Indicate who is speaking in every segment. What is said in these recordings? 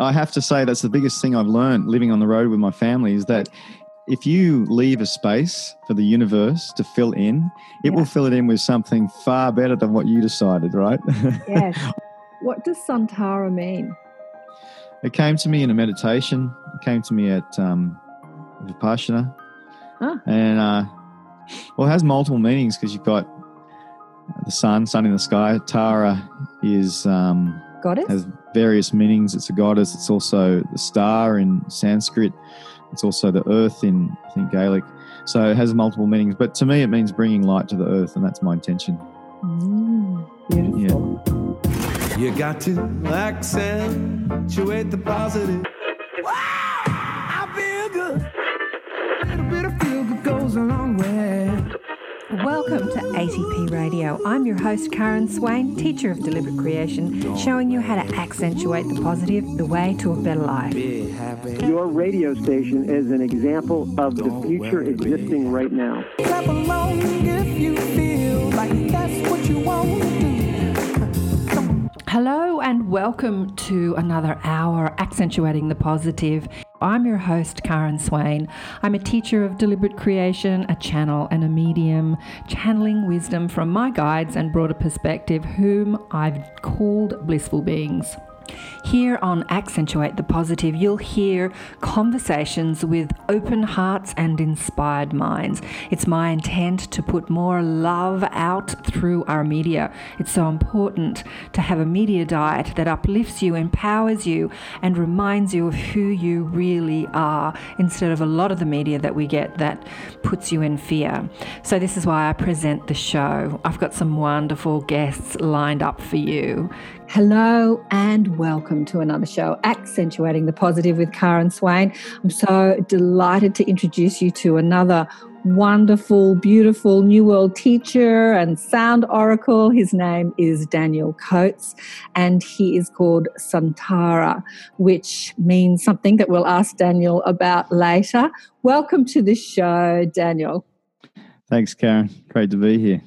Speaker 1: I have to say that's the biggest thing I've learned living on the road with my family is that if you leave a space for the universe to fill in, it
Speaker 2: Yeah.
Speaker 1: will fill it in with something far better than what you decided, right?
Speaker 2: Yes. what does Santara mean?
Speaker 1: it came to me in a meditation. It came to me at um, Vipassana. And, uh, well, it has multiple meanings because you've got the sun, sun in the sky. Tara is um,
Speaker 2: Goddess?
Speaker 1: has various meanings. It's a goddess. It's also the star in Sanskrit. It's also the earth in I think Gaelic. So it has multiple meanings. But to me, it means bringing light to the earth, and that's my intention.
Speaker 2: Mm, beautiful.
Speaker 3: You got to accentuate the positive.
Speaker 4: Welcome to ATP Radio. I'm your host, Karen Swain, teacher of deliberate creation, showing you how to accentuate the positive, the way to a better life.
Speaker 5: Your radio station is an example of the future existing right now.
Speaker 3: Clap along if you feel like that's what you want to do.
Speaker 4: Hello, and welcome to another hour accentuating the positive. I'm your host, Karen Swain. I'm a teacher of deliberate creation, a channel, and a medium, channeling wisdom from my guides and broader perspective, whom I've called blissful beings. Here on Accentuate the Positive, you'll hear conversations with open hearts and inspired minds. It's my intent to put more love out through our media. It's so important to have a media diet that uplifts you, empowers you, and reminds you of who you really are instead of a lot of the media that we get that puts you in fear. So, this is why I present the show. I've got some wonderful guests lined up for you.
Speaker 2: Hello and welcome to another show, Accentuating the Positive with Karen Swain. I'm so delighted to introduce you to another wonderful, beautiful New World teacher and sound oracle. His name is Daniel Coates, and he is called Santara, which means something that we'll ask Daniel about later. Welcome to the show, Daniel.
Speaker 1: Thanks, Karen. Great to be here.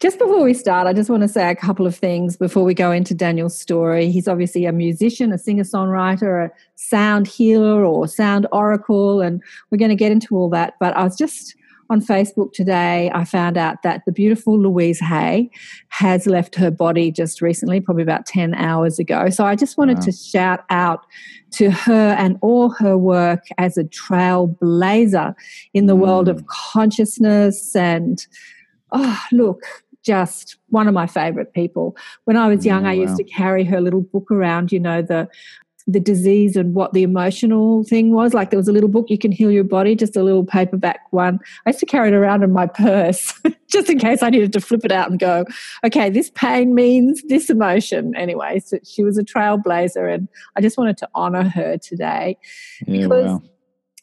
Speaker 2: Just before we start, I just want to say a couple of things before we go into Daniel's story. He's obviously a musician, a singer songwriter, a sound healer, or sound oracle, and we're going to get into all that. But I was just on Facebook today, I found out that the beautiful Louise Hay has left her body just recently, probably about 10 hours ago. So I just wanted
Speaker 1: Wow.
Speaker 2: to shout out to her and all her work as a trailblazer in the world of mm. consciousness and oh look just one of my favorite people when i was young
Speaker 1: Oh,
Speaker 2: i used
Speaker 1: wow.
Speaker 2: to carry her little book around you know the the disease and what the emotional thing was like there was a little book you can heal your body just a little paperback one i used to carry it around in my purse just in case i needed to flip it out and go okay this pain means this emotion anyway so she was a trailblazer and i just wanted to honor her today
Speaker 1: Yeah,
Speaker 2: Because-
Speaker 1: wow.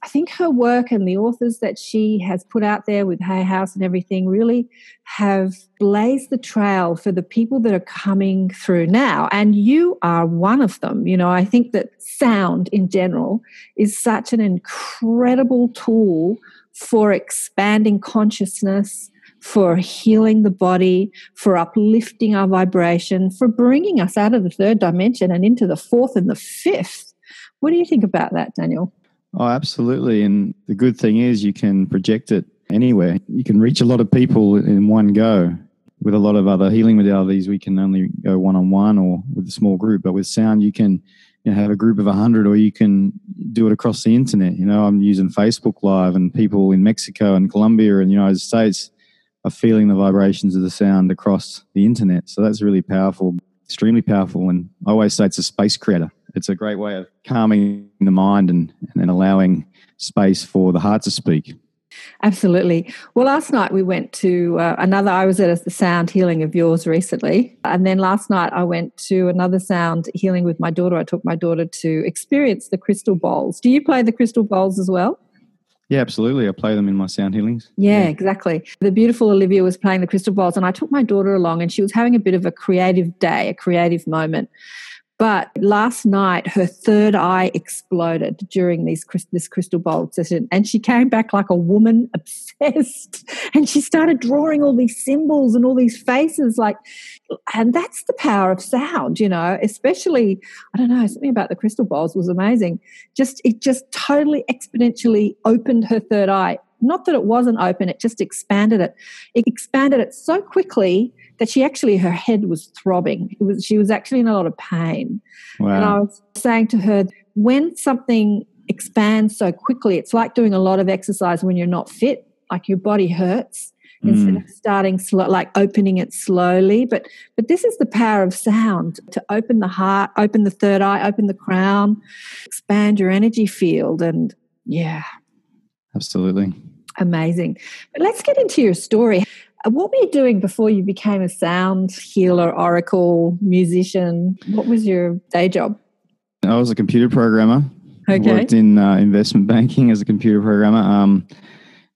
Speaker 2: I think her work and the authors that she has put out there with Hay House and everything really have blazed the trail for the people that are coming through now. And you are one of them. You know, I think that sound in general is such an incredible tool for expanding consciousness. For healing the body, for uplifting our vibration, for bringing us out of the third dimension and into the fourth and the fifth. What do you think about that, Daniel?
Speaker 1: Oh, absolutely. And the good thing is you can project it anywhere. You can reach a lot of people in one go. With a lot of other healing modalities, we can only go one on one or with a small group. But with sound, you can you know, have a group of 100 or you can do it across the internet. You know, I'm using Facebook Live and people in Mexico and Colombia and the United States are feeling the vibrations of the sound across the internet. So that's really powerful, extremely powerful. And I always say it's a space creator. It's a great way of calming the mind and, and then allowing space for the heart to speak.
Speaker 2: Absolutely. Well, last night we went to uh, another, I was at a sound healing of yours recently. And then last night I went to another sound healing with my daughter. I took my daughter to experience the crystal bowls. Do you play the crystal bowls as well?
Speaker 1: Yeah, absolutely. I play them in my sound healings.
Speaker 2: Yeah, exactly. The beautiful Olivia was playing the crystal balls, and I took my daughter along, and she was having a bit of a creative day, a creative moment. But last night, her third eye exploded during these, this crystal bowl session. And she came back like a woman obsessed. And she started drawing all these symbols and all these faces. Like, and that's the power of sound, you know, especially, I don't know, something about the crystal bowls was amazing. Just, it just totally exponentially opened her third eye. Not that it wasn't open, it just expanded it. It expanded it so quickly that she actually her head was throbbing. It was she was actually in a lot of pain. Wow. And I was saying to her, when something expands so quickly, it's like doing a lot of exercise when you're not fit, like your body hurts. Mm. Instead of starting slow, like opening it slowly, but but this is the power of sound to open the heart, open the third eye, open the crown, expand your energy field, and yeah,
Speaker 1: absolutely
Speaker 2: amazing. But let's get into your story. Uh, what were you doing before you became a sound healer, oracle, musician? What was your day job?
Speaker 1: I was a computer programmer.
Speaker 2: Okay.
Speaker 1: I worked in uh, investment banking as a computer programmer. Um,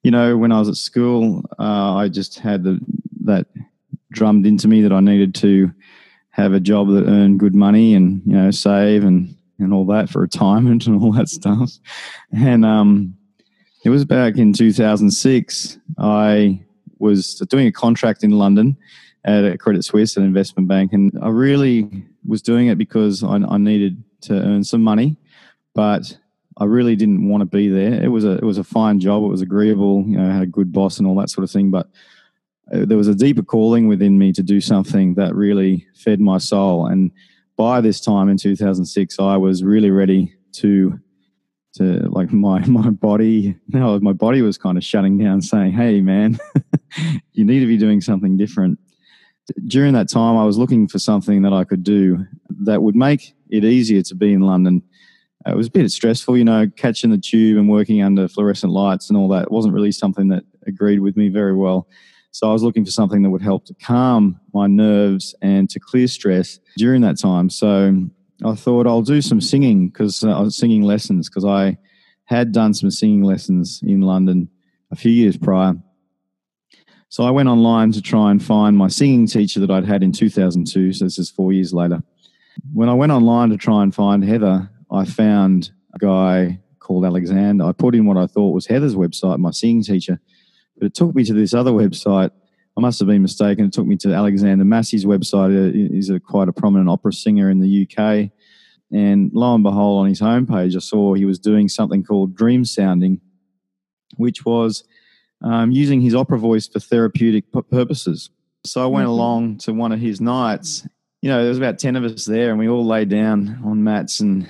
Speaker 1: you know, when I was at school, uh, I just had the, that drummed into me that I needed to have a job that earned good money and you know save and and all that for retirement and all that stuff. And um, it was back in 2006. I was doing a contract in London at a Credit Suisse, an investment bank, and I really was doing it because I, I needed to earn some money, but I really didn't want to be there. It was a it was a fine job. It was agreeable. You know, I had a good boss and all that sort of thing. But uh, there was a deeper calling within me to do something that really fed my soul. And by this time in 2006, I was really ready to to like my my body no my body was kind of shutting down saying hey man you need to be doing something different. During that time i was looking for something that i could do that would make it easier to be in london. It was a bit stressful you know catching the tube and working under fluorescent lights and all that wasn't really something that agreed with me very well. So i was looking for something that would help to calm my nerves and to clear stress during that time. So I thought I'll do some singing because uh, I was singing lessons because I had done some singing lessons in London a few years prior. So I went online to try and find my singing teacher that I'd had in 2002. So this is four years later. When I went online to try and find Heather, I found a guy called Alexander. I put in what I thought was Heather's website, my singing teacher, but it took me to this other website I must have been mistaken. It took me to Alexander Massey's website. He's a, quite a prominent opera singer in the UK. And lo and behold, on his homepage, I saw he was doing something called dream sounding, which was um, using his opera voice for therapeutic p- purposes. So I went mm-hmm. along to one of his nights. You know, there was about 10 of us there, and we all lay down on mats and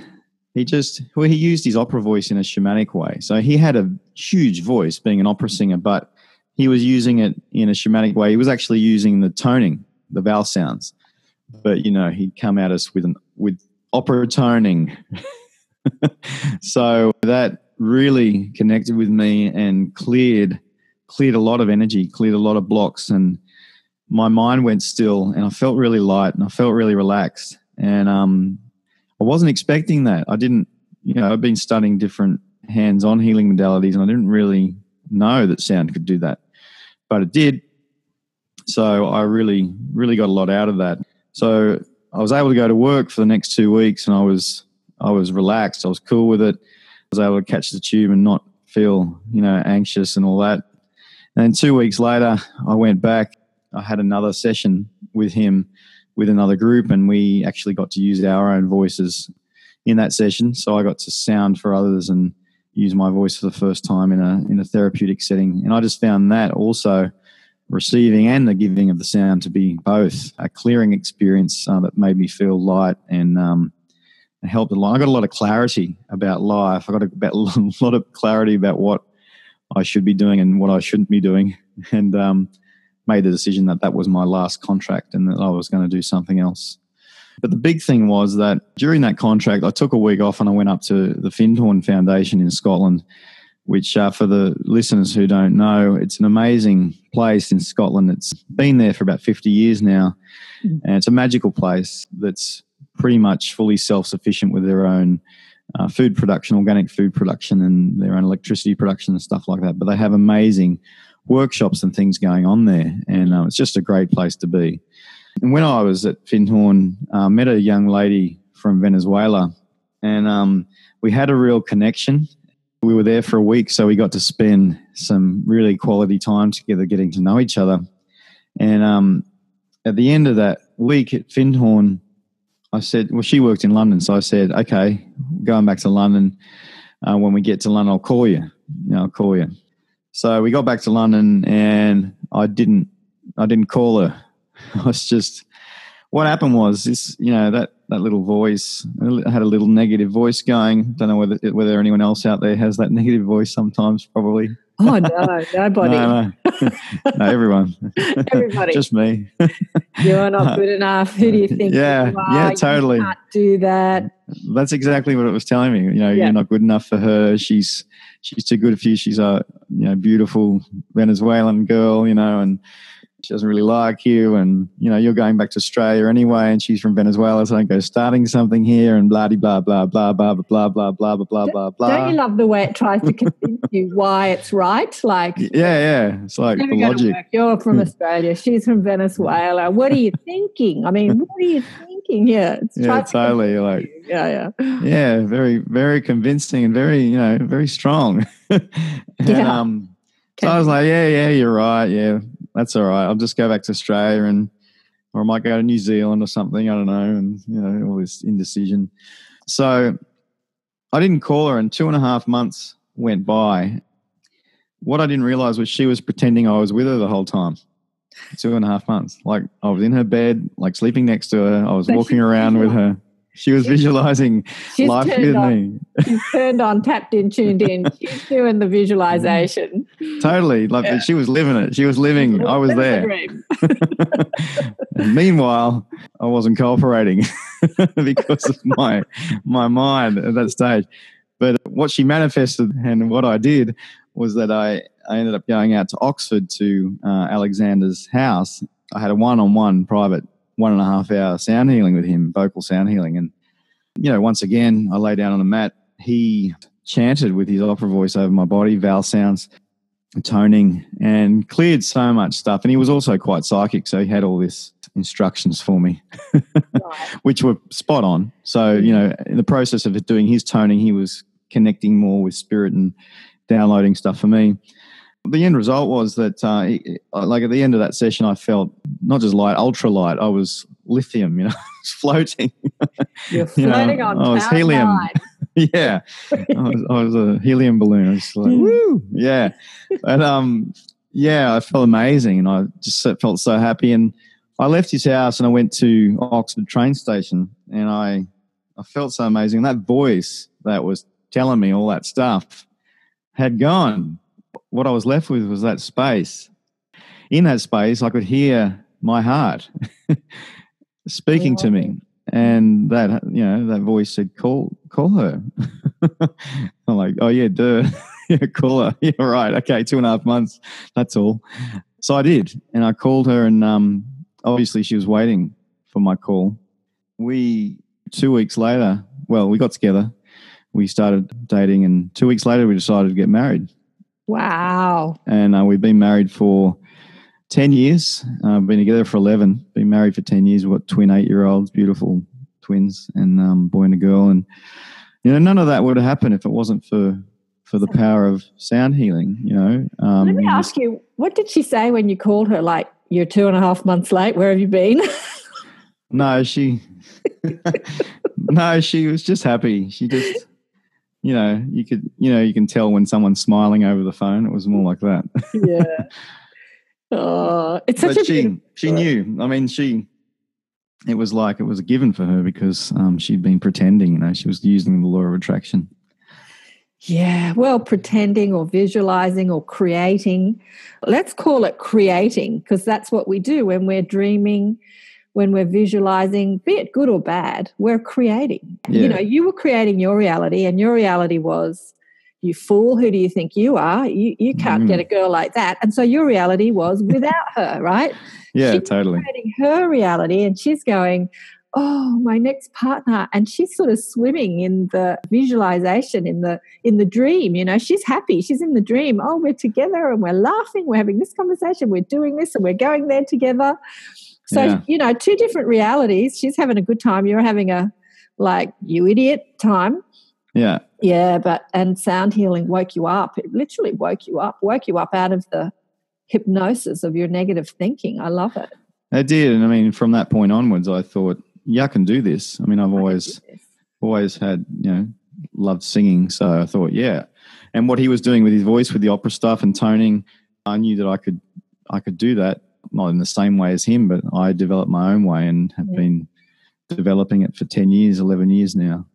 Speaker 1: he just well he used his opera voice in a shamanic way so he had a huge voice being an opera singer but he was using it in a shamanic way. He was actually using the toning, the vowel sounds, but you know he'd come at us with an with opera toning. so that really connected with me and cleared cleared a lot of energy, cleared a lot of blocks, and my mind went still, and I felt really light, and I felt really relaxed, and um, I wasn't expecting that. I didn't, you know, I've been studying different hands-on healing modalities, and I didn't really know that sound could do that, but it did. So I really, really got a lot out of that. So I was able to go to work for the next two weeks, and I was, I was relaxed. I was cool with it. I was able to catch the tube and not feel, you know, anxious and all that. And two weeks later, I went back. I had another session with him with another group, and we actually got to use our own voices in that session. So I got to sound for others and use my voice for the first time in a in a therapeutic setting. And I just found that also receiving and the giving of the sound to be both a clearing experience uh, that made me feel light and um, helped a lot. I got a lot of clarity about life. I got a, about, a lot of clarity about what I should be doing and what I shouldn't be doing, and um, made the decision that that was my last contract and that I was going to do something else. But the big thing was that during that contract, I took a week off and I went up to the Findhorn Foundation in Scotland, which, uh, for the listeners who don't know, it's an amazing place in Scotland. It's been there for about 50 years now. Mm. And it's a magical place that's pretty much fully self sufficient with their own uh, food production, organic food production, and their own electricity production and stuff like that. But they have amazing workshops and things going on there. And uh, it's just a great place to be. And when I was at Findhorn, I uh, met a young lady from Venezuela, and um, we had a real connection. We were there for a week, so we got to spend some really quality time together, getting to know each other. And um, at the end of that week at Findhorn, I said, well, she worked in London, so I said, okay, going back to London. Uh, when we get to London, I'll call you. you know, I'll call you. So we got back to London, and I didn't, I didn't call her. I was just, what happened was this, you know, that that little voice I had a little negative voice going. Don't know whether whether anyone else out there has that negative voice. Sometimes, probably.
Speaker 2: Oh no, nobody.
Speaker 1: no, no, no, everyone.
Speaker 2: Everybody.
Speaker 1: Just me.
Speaker 2: You're not uh, good enough. Who do you think?
Speaker 1: Yeah,
Speaker 2: you
Speaker 1: yeah,
Speaker 2: You
Speaker 1: totally.
Speaker 2: can't do that.
Speaker 1: That's exactly what it was telling me. You know,
Speaker 2: Yeah.
Speaker 1: you're not good enough for her. She's she's too good for you. She's a you know beautiful Venezuelan girl. You know, and she doesn't really like you. And you know, you're going back to Australia anyway, and she's from Venezuela, so I don't go starting something here, and blah blah blah blah blah blah blah blah blah blah blah blah.
Speaker 2: Don't you love the way it tries to convince you why it's right? Like,
Speaker 1: Yeah, yeah. It's like the logic.
Speaker 2: You're from Australia. She's from Venezuela. What are you thinking? I mean, what are you thinking here? It's
Speaker 1: Yeah,
Speaker 2: to
Speaker 1: totally. Like,
Speaker 2: you. yeah, yeah.
Speaker 1: yeah, very, very convincing and very, you know, very strong. and,
Speaker 2: Yeah.
Speaker 1: um, so I was like, yeah, yeah, you're right. Yeah, that's all right. I'll just go back to Australia and, or I might go to New Zealand or something. I don't know. And, you know, all this indecision. So I didn't call her and two and a half months went by. What I didn't realize was she was pretending I was with her the whole time. Two and a half months. Like I was in her bed, like sleeping next to her. I was walking around with her. She was visualizing
Speaker 2: She's
Speaker 1: life with
Speaker 2: on,
Speaker 1: me.
Speaker 2: she's turned on, tapped in, tuned in. She's doing the visualization.
Speaker 1: Totally. Like
Speaker 2: Yeah.
Speaker 1: she was living it. She was living. I was
Speaker 2: Living the
Speaker 1: there.
Speaker 2: dream.
Speaker 1: Meanwhile, I wasn't cooperating because of my my mind at that stage. But what she manifested and what I did was that I, I ended up going out to Oxford to uh, Alexander's house. I had a one on one private one and a half hour sound healing with him, vocal sound healing. And, you know, once again, I lay down on the mat. He chanted with his opera voice over my body, vowel sounds, toning, and cleared so much stuff. And he was also quite psychic. So he had all this instructions for me,
Speaker 2: Right.
Speaker 1: which were spot on. So, you know, in the process of doing his toning, he was connecting more with spirit and downloading stuff for me. The end result was that, uh, it- like at the end of that session, I felt not just light, ultra light. I was lithium, you know, I was floating.
Speaker 2: You're
Speaker 1: You know,
Speaker 2: floating on
Speaker 1: I was helium.
Speaker 2: nine.
Speaker 1: yeah, I was, I was a helium balloon. I was like,
Speaker 2: Mm.
Speaker 1: woo, yeah. And um, yeah, I felt amazing, and I just felt so happy. And I left his house and I went to Oxford train station, and I I felt so amazing. And that voice that was telling me all that stuff had gone. What I was left with was that space. In that space, I could hear my heart speaking to me and that you know that voice said call call her. I'm like oh yeah duh. Yeah call her. Yeah right. Okay two and a half months. That's all. So i did and i called her and um obviously she was waiting for my call. We two weeks later well we got together. We started dating and two weeks later we decided to get married
Speaker 2: Wow.
Speaker 1: and uh, we've been married for 10 years. Uh, been together for 11. Been married for 10 years. We've got twin eight year olds, beautiful twins, and um, boy and a girl. And, you know, none of that would have happened if it wasn't for for the power of sound healing, you know. Um,
Speaker 2: Let me ask you, what did she say when you called her? Like, you're two and a half months late. Where have you been?
Speaker 1: No, she. no, she was just happy. She just, you know, you could, you know, you can tell when someone's smiling over the phone. It was more like that.
Speaker 2: yeah. Oh, it's such
Speaker 1: but
Speaker 2: a
Speaker 1: she, she knew. I mean, she. It was like it was a given for her because um, she'd been pretending. You know, she was using the law of attraction.
Speaker 2: Yeah, well, pretending or visualizing or creating. Let's call it creating because that's what we do when we're dreaming, when we're visualizing, be it good or bad, we're creating. You know, you were creating your reality, and your reality was, you fool, who do you think you are? You, you can't
Speaker 1: Mhm.
Speaker 2: get a girl like that. And so your reality was without her, right?
Speaker 1: Yeah,
Speaker 2: She-
Speaker 1: totally.
Speaker 2: creating her reality and she's going oh my next partner and she's sort of swimming in the visualization in the in the dream you know she's happy she's in the dream oh we're together and we're laughing we're having this conversation we're doing this and we're going there together so
Speaker 1: Yeah.
Speaker 2: you know two different realities she's having a good time you're having a like you idiot time.
Speaker 1: Yeah.
Speaker 2: Yeah, but and sound healing woke you up. It literally woke you up, woke you up out of the hypnosis of your negative thinking. I love it.
Speaker 1: It did. And I mean, from that point onwards, I thought, yeah, I can do this. I mean, I've always, always had, you know, loved singing. So I thought, yeah. And what he was doing with his voice, with the opera stuff and toning, I knew that I could, I could do that. Not in the same way as him, but I developed my own way and have
Speaker 2: Yeah.
Speaker 1: been developing it for 10 years, 11 years now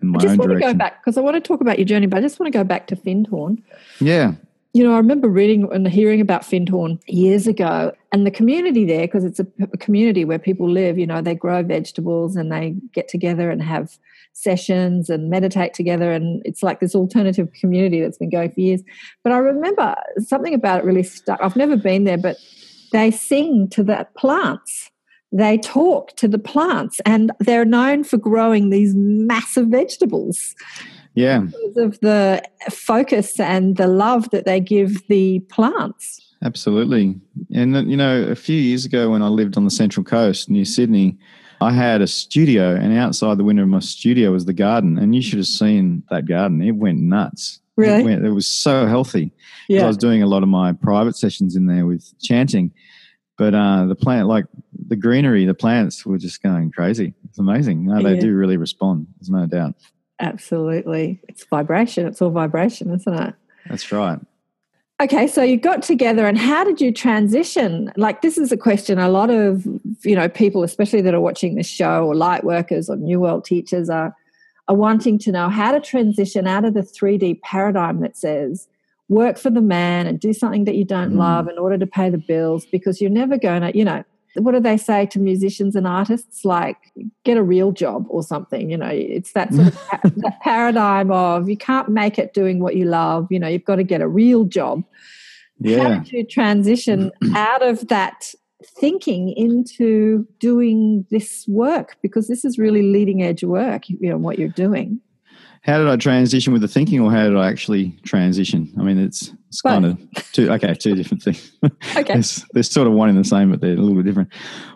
Speaker 1: in my
Speaker 2: I just
Speaker 1: own
Speaker 2: want to go
Speaker 1: direction.
Speaker 2: back because I want to talk about your journey, but I just want to go back to Findhorn.
Speaker 1: Yeah.
Speaker 2: You know, I remember reading and hearing about Findhorn years ago, and the community there, because it's a, a community where people live, you know, they grow vegetables and they get together and have sessions and meditate together. And it's like this alternative community that's been going for years. But I remember something about it really stuck. I've never been there, but they sing to the plants. They talk to the plants, and they're known for growing these massive vegetables
Speaker 1: Yeah.
Speaker 2: because of the focus and the love that they give the plants.
Speaker 1: Absolutely. And, uh, you know, a few years ago when I lived on the Central Coast near Sydney, I had a studio, and outside the window of my studio was the garden. And you should have seen that garden. It went nuts.
Speaker 2: Really?
Speaker 1: It, went, it was so healthy. 'Cause I was doing a lot of my private sessions in there with chanting. But uh, the plant, like the greenery, the plants were just going crazy. It's amazing. No, they
Speaker 2: Yeah.
Speaker 1: do really respond. There's no doubt.
Speaker 2: Absolutely. It's vibration. It's all vibration, isn't it?
Speaker 1: That's right.
Speaker 2: Okay, so you got together and how did you transition? Like this is a question a lot of, you know, people especially that are watching this show or light workers or new world teachers are are wanting to know how to transition out of the 3D paradigm that says work for the man and do something that you don't
Speaker 1: Mm.
Speaker 2: love in order to pay the bills because you're never going to, you know, what do they say to musicians and artists like get a real job or something you know it's that sort of pa- that paradigm of you can't make it doing what you love you know you've got to get a real job how
Speaker 1: Yeah.
Speaker 2: did you transition out of that thinking into doing this work because this is really leading edge work you know what you're doing
Speaker 1: How did I transition with the thinking, or how did I actually transition? I mean, it's it's
Speaker 2: Both.
Speaker 1: kind of two okay, two different things.
Speaker 2: okay
Speaker 1: There's, there's sort of one in the same, but they're a little bit different.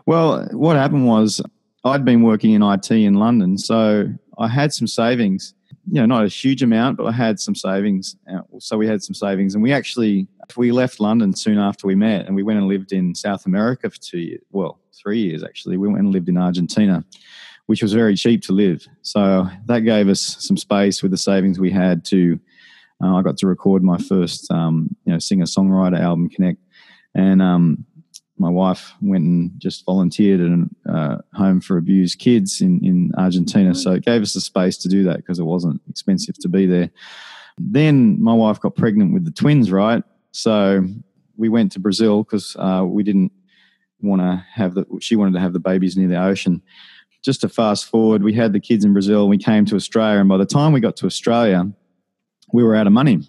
Speaker 1: Well, what happened was I'd been working in IT in London, so I had some savings. You know, not a huge amount, but I had some savings. Uh, So we had some savings, and we actually we left London soon after we met, and we went and lived in South America for two years. Well, three years actually. We went and lived in Argentina, which was very cheap to live. So that gave us some space with the savings we had to. Uh, I got to record my first, um, you know, singer songwriter album, Connect, and um, my wife went and just volunteered at a uh, home for abused kids in, in Argentina. So it gave us the space to do that because it wasn't expensive to be there. Then my wife got pregnant with the twins, right? So we went to Brazil because uh, we didn't want to have the, she wanted to have the babies near the ocean. Just to fast forward, we had the kids in Brazil, we came to Australia, and by the time we got to Australia, we were out of money.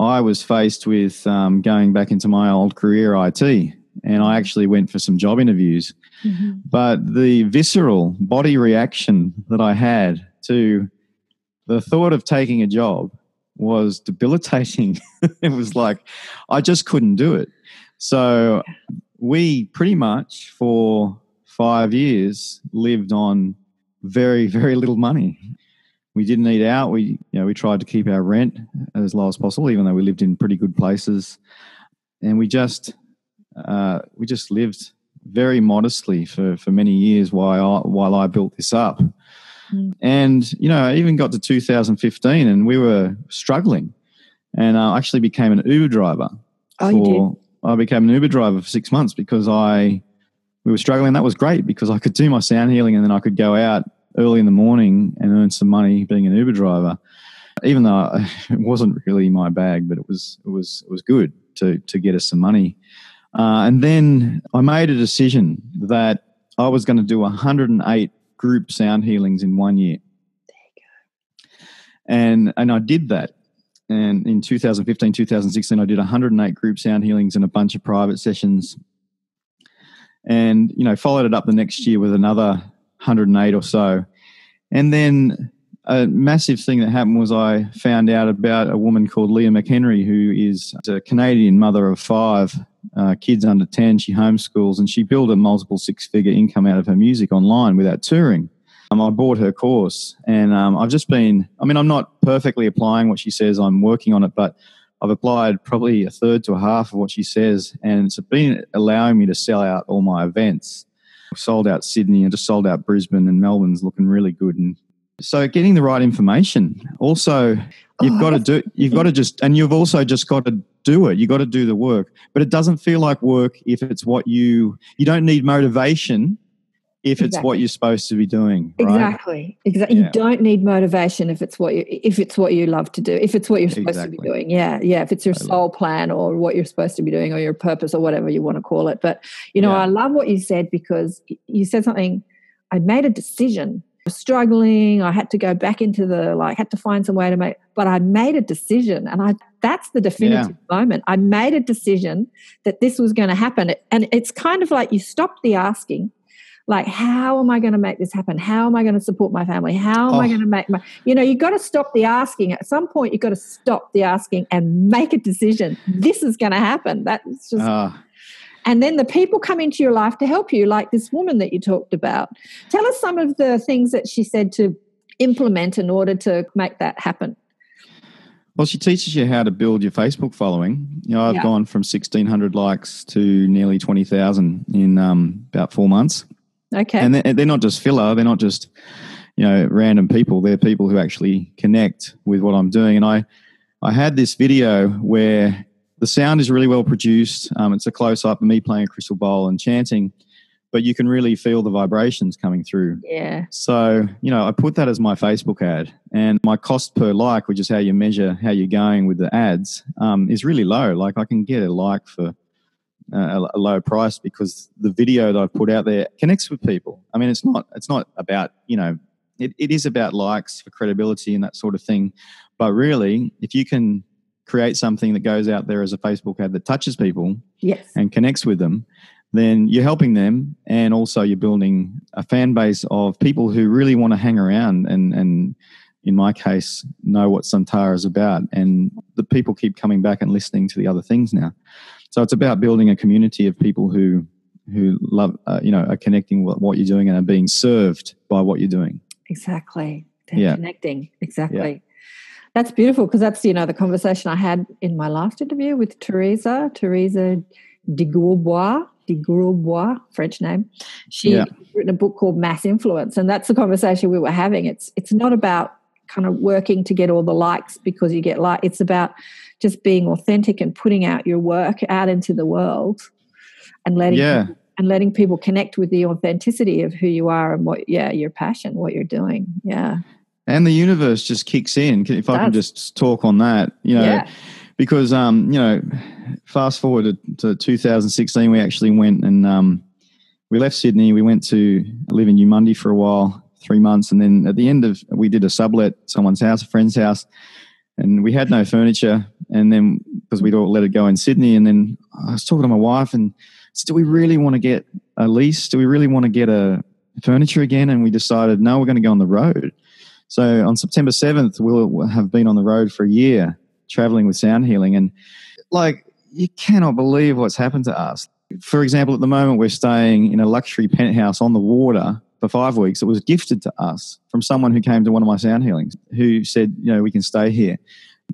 Speaker 1: I was faced with um, going back into my old career, IT, and I actually went for some job interviews. But the visceral body reaction that I had to the thought of taking a job was debilitating. it was like I just couldn't do it. So we pretty much for five years lived on very, very little money. We didn't eat out. We, you know, we tried to keep our rent as low as possible, even though we lived in pretty good places, and we just, uh, we just lived very modestly for, for many years while I, while I built this up.
Speaker 2: Mm.
Speaker 1: And you know, I even got to 2015, and we were struggling, and I actually became an Uber driver.
Speaker 2: Oh, you
Speaker 1: for- I became an Uber driver for six months because I we were struggling. That was great because I could do my sound healing and then I could go out early in the morning and earn some money being an Uber driver. Even though it wasn't really my bag, but it was it was it was good to to get us some money. Uh, and then I made a decision that I was going to do 108 group sound healings in one year. There you go. And and I did that. And in 2015, 2016, I did 108 group sound healings and a bunch of private sessions. And, you know, followed it up the next year with another 108 or so. And then a massive thing that happened was I found out about a woman called Leah McHenry, who is a Canadian mother of five uh, kids under 10. She homeschools and she built a multiple six figure income out of her music online without touring. Um, I bought her course, and um, I've just been. I mean, I'm not perfectly applying what she says. I'm working on it, but I've applied probably a third to a half of what she says, and it's been allowing me to sell out all my events. I've sold out Sydney and just sold out Brisbane, and Melbourne's looking really good. And so, getting the right information. Also, you've
Speaker 2: Oh,
Speaker 1: got to do. You've got to just, and you've also just got to do it. You got to do the work, but it doesn't feel like work if it's what you. You don't need motivation if it's what you're supposed to be doing. Right?
Speaker 2: Exactly. Exactly.
Speaker 1: Yeah.
Speaker 2: You don't need motivation if it's what you if it's what you love to do. If it's what you're supposed to be doing. Yeah. Yeah. If it's your
Speaker 1: Totally.
Speaker 2: soul plan or what you're supposed to be doing or your purpose or whatever you want to call it. But you know,
Speaker 1: Yeah.
Speaker 2: I love what you said because you said something. I made a decision. I was struggling. I had to go back into the like had to find some way to make but I made a decision and I that's the definitive moment. I made a decision that this was going to happen. And it's kind of like you stopped the asking like how am i going to make this happen how am i going to support my family how am i
Speaker 1: Oh.
Speaker 2: going to make my you know you've got to stop the asking at some point you've got to stop the asking and make a decision this is going to happen that's just
Speaker 1: Ah,
Speaker 2: and then the people come into your life to help you like this woman that you talked about tell us some of the things that she said to implement in order to make that happen
Speaker 1: Well, she teaches you how to build your Facebook following. You know, I've
Speaker 2: Yeah.
Speaker 1: gone from 1,600 likes to nearly 20,000 in um, about four months.
Speaker 2: Okay
Speaker 1: And they're, they're not just filler, they're not just, you know, random people. They're people who actually connect with what I'm doing. And I, I had this video where the sound is really well produced. Um, it's a close up of me playing a crystal bowl and chanting, but you can really feel the vibrations coming through.
Speaker 2: yeah
Speaker 1: So, you know, I put that as my Facebook ad, and my cost per like, which is how you measure how you're going with the ads, um, is really low. Like, I can get a like for a, a low price because the video that I've put out there connects with people. I mean, it's not it's not about you know, it, it is about likes for credibility and that sort of thing, but really, if you can create something that goes out there as a Facebook ad that touches people,
Speaker 2: yes
Speaker 1: and connects with them, then you're helping them, and also you're building a fan base of people who really want to hang around and and in my case know what Santara is about, and the people keep coming back and listening to the other things now. So it's about building a community of people who who love uh, you know are connecting with what you're doing and are being served by what you're doing.
Speaker 2: Exactly. They're
Speaker 1: Yeah.
Speaker 2: connecting. Exactly. That's beautiful because that's, you know, the conversation I had in my last interview with Teresa, Teresa de Gourbois, de Gourbois, French name. She's
Speaker 1: Yeah.
Speaker 2: written a book called Mass Influence. And that's the conversation we were having. It's it's not about kind of working to get all the likes because you get like it's about just being authentic and putting out your work out into the world and letting
Speaker 1: Yeah.
Speaker 2: people, and letting people connect with the authenticity of who you are and what yeah your passion what you're doing yeah
Speaker 1: And the universe just kicks in. If I can just talk on that, you know,
Speaker 2: yeah
Speaker 1: because um, you know, fast forward to, to 2016, we actually went and um, we left Sydney. We went to live in Eumundi for a while, three months, and then at the end of we did a sublet, someone's house, a friend's house, and we had no furniture. And then because we'd all let it go in Sydney, and then I was talking to my wife and said, "Do we really want to get a lease? Do we really want to get a furniture again?" And we decided, no, we're going to go on the road. So on September 7th, we'll have been on the road for a year traveling with sound healing. And like, you cannot believe what's happened to us. For example, at the moment, we're staying in a luxury penthouse on the water for five weeks. It was gifted to us from someone who came to one of my sound healings who said, you know, we can stay here.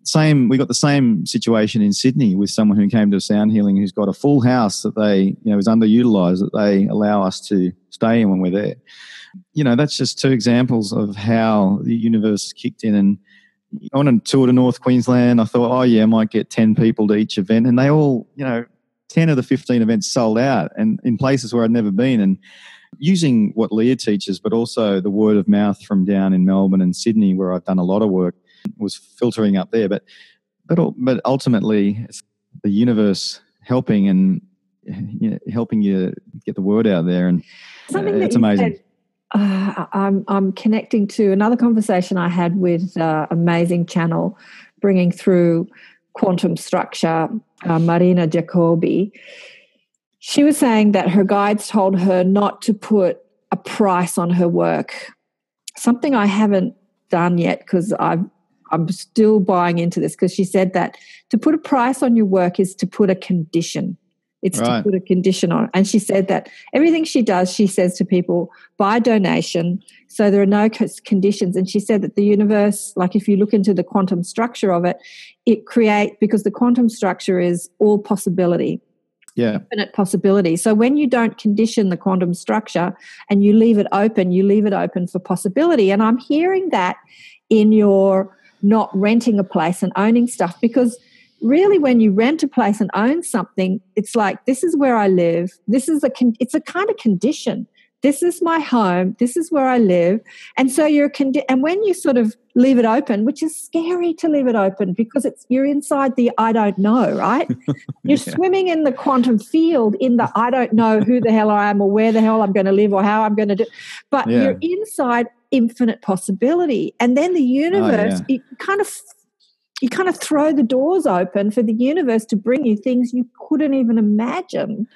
Speaker 1: Same, we got the same situation in Sydney with someone who came to a sound healing who's got a full house that they, you know, is underutilized that they allow us to stay in when we're there you know, that's just two examples of how the universe kicked in. And on tour to North Queensland. I thought, oh, yeah, I might get 10 people to each event. And they all, you know, 10 of the 15 events sold out and in places where I'd never been. And using what Leah teaches, but also the word of mouth from down in Melbourne and Sydney, where I've done a lot of work, was filtering up there. But, but, but ultimately, it's the universe helping and you know, helping you get the word out there. And
Speaker 2: something
Speaker 1: uh, it's amazing.
Speaker 2: said, uh, I'm I'm connecting to another conversation I had with uh, amazing channel, bringing through quantum structure, uh, Marina Jacobi. She was saying that her guides told her not to put a price on her work. Something I haven't done yet because I've I'm still buying into this because she said that to put a price on your work is to put a condition. It's
Speaker 1: Right.
Speaker 2: to put a condition on. it. And she said that everything she does, she says to people, by donation. So there are no conditions. And she said that the universe, like if you look into the quantum structure of it, it creates, because the quantum structure is all possibility
Speaker 1: Yeah.
Speaker 2: infinite possibility. So when you don't condition the quantum structure and you leave it open, you leave it open for possibility. And I'm hearing that in your not renting a place and owning stuff because really when you rent a place and own something it's like this is where i live this is a con- it's a kind of condition this is my home this is where i live and so you're condi- and when you sort of leave it open which is scary to leave it open because it's you're inside the i don't know right you're
Speaker 1: Yeah.
Speaker 2: swimming in the quantum field in the I don't know who the hell I am or where the hell I'm going to live or how I'm going to do. But
Speaker 1: Yeah.
Speaker 2: you're inside infinite possibility. And then the oh, universe, you kind of you kind of throw the doors open for the universe to bring you things you couldn't even imagine.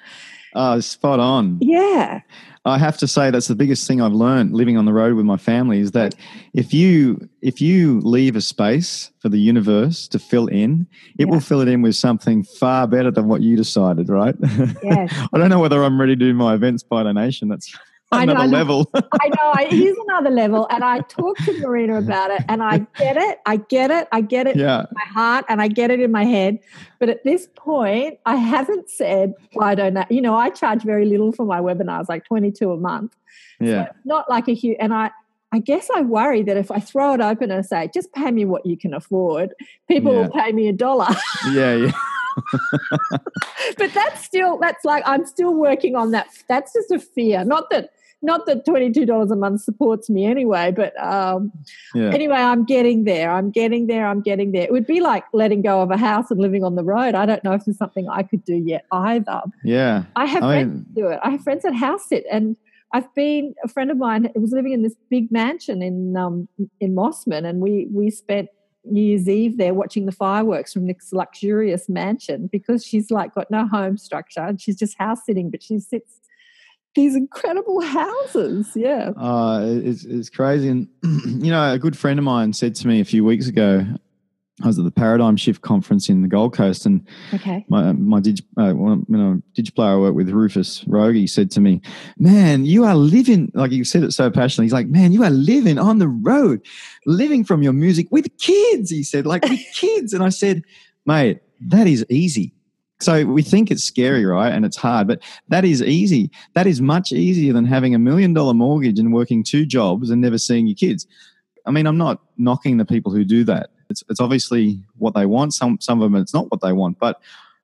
Speaker 1: Oh, spot on.
Speaker 2: Yeah.
Speaker 1: I have to say that's the biggest thing I've learned living on the road with my family is that if you if you leave a space for the universe to fill in, it
Speaker 2: Yeah.
Speaker 1: will fill it in with something far better than what you decided, right?
Speaker 2: Yes.
Speaker 1: I don't know whether I'm ready to do my events by donation. That's another
Speaker 2: I know.
Speaker 1: level.
Speaker 2: I know I- is another level, and I talked to Marina about it, and I get it, I get it, I get it
Speaker 1: yeah.
Speaker 2: in my heart, and I get it in my head. But at this point, I haven't said well, I don't know. You know, I charge very little for my webinars, like twenty two a month.
Speaker 1: Yeah.
Speaker 2: Not like a huge, and I. I guess I worry that if I throw it open and say, just pay me what you can afford, people
Speaker 1: Yeah.
Speaker 2: will pay me a dollar.
Speaker 1: Yeah. Yeah.
Speaker 2: but that's still, that's like, I'm still working on that. That's just a fear. Not that, not that $22 a month supports me anyway, but um,
Speaker 1: Yeah.
Speaker 2: anyway, I'm getting there. I'm getting there. I'm getting there. It would be like letting go of a house and living on the road. I don't know if there's something I could do yet either.
Speaker 1: Yeah.
Speaker 2: I have
Speaker 1: I
Speaker 2: friends
Speaker 1: mean-
Speaker 2: that do it. I have friends that house sit, and I've been a friend of mine was living in this big mansion in um, in Mossman, and we we spent New Year's Eve there watching the fireworks from this luxurious mansion because she's like got no home structure and she's just house sitting, but she sits these incredible houses. Yeah.
Speaker 1: Uh, it's, it's crazy. And, you know, a good friend of mine said to me a few weeks ago, I was at the Paradigm Shift conference in the Gold Coast, and
Speaker 2: Okay.
Speaker 1: my my dig, uh, you know, DigiPlayer I work with Rufus Rogie said to me, "Man, you are living like you said it so passionately. He's like, man, you are living on the road, living from your music with kids." He said, like with kids, and I said, "Mate, that is easy." So we think it's scary, right? And it's hard, but that is easy. That is much easier than having a million dollar mortgage and working two jobs and never seeing your kids. I mean, I'm not knocking the people who do that. It's, it's obviously what they want. Some some of them it's not what they want. But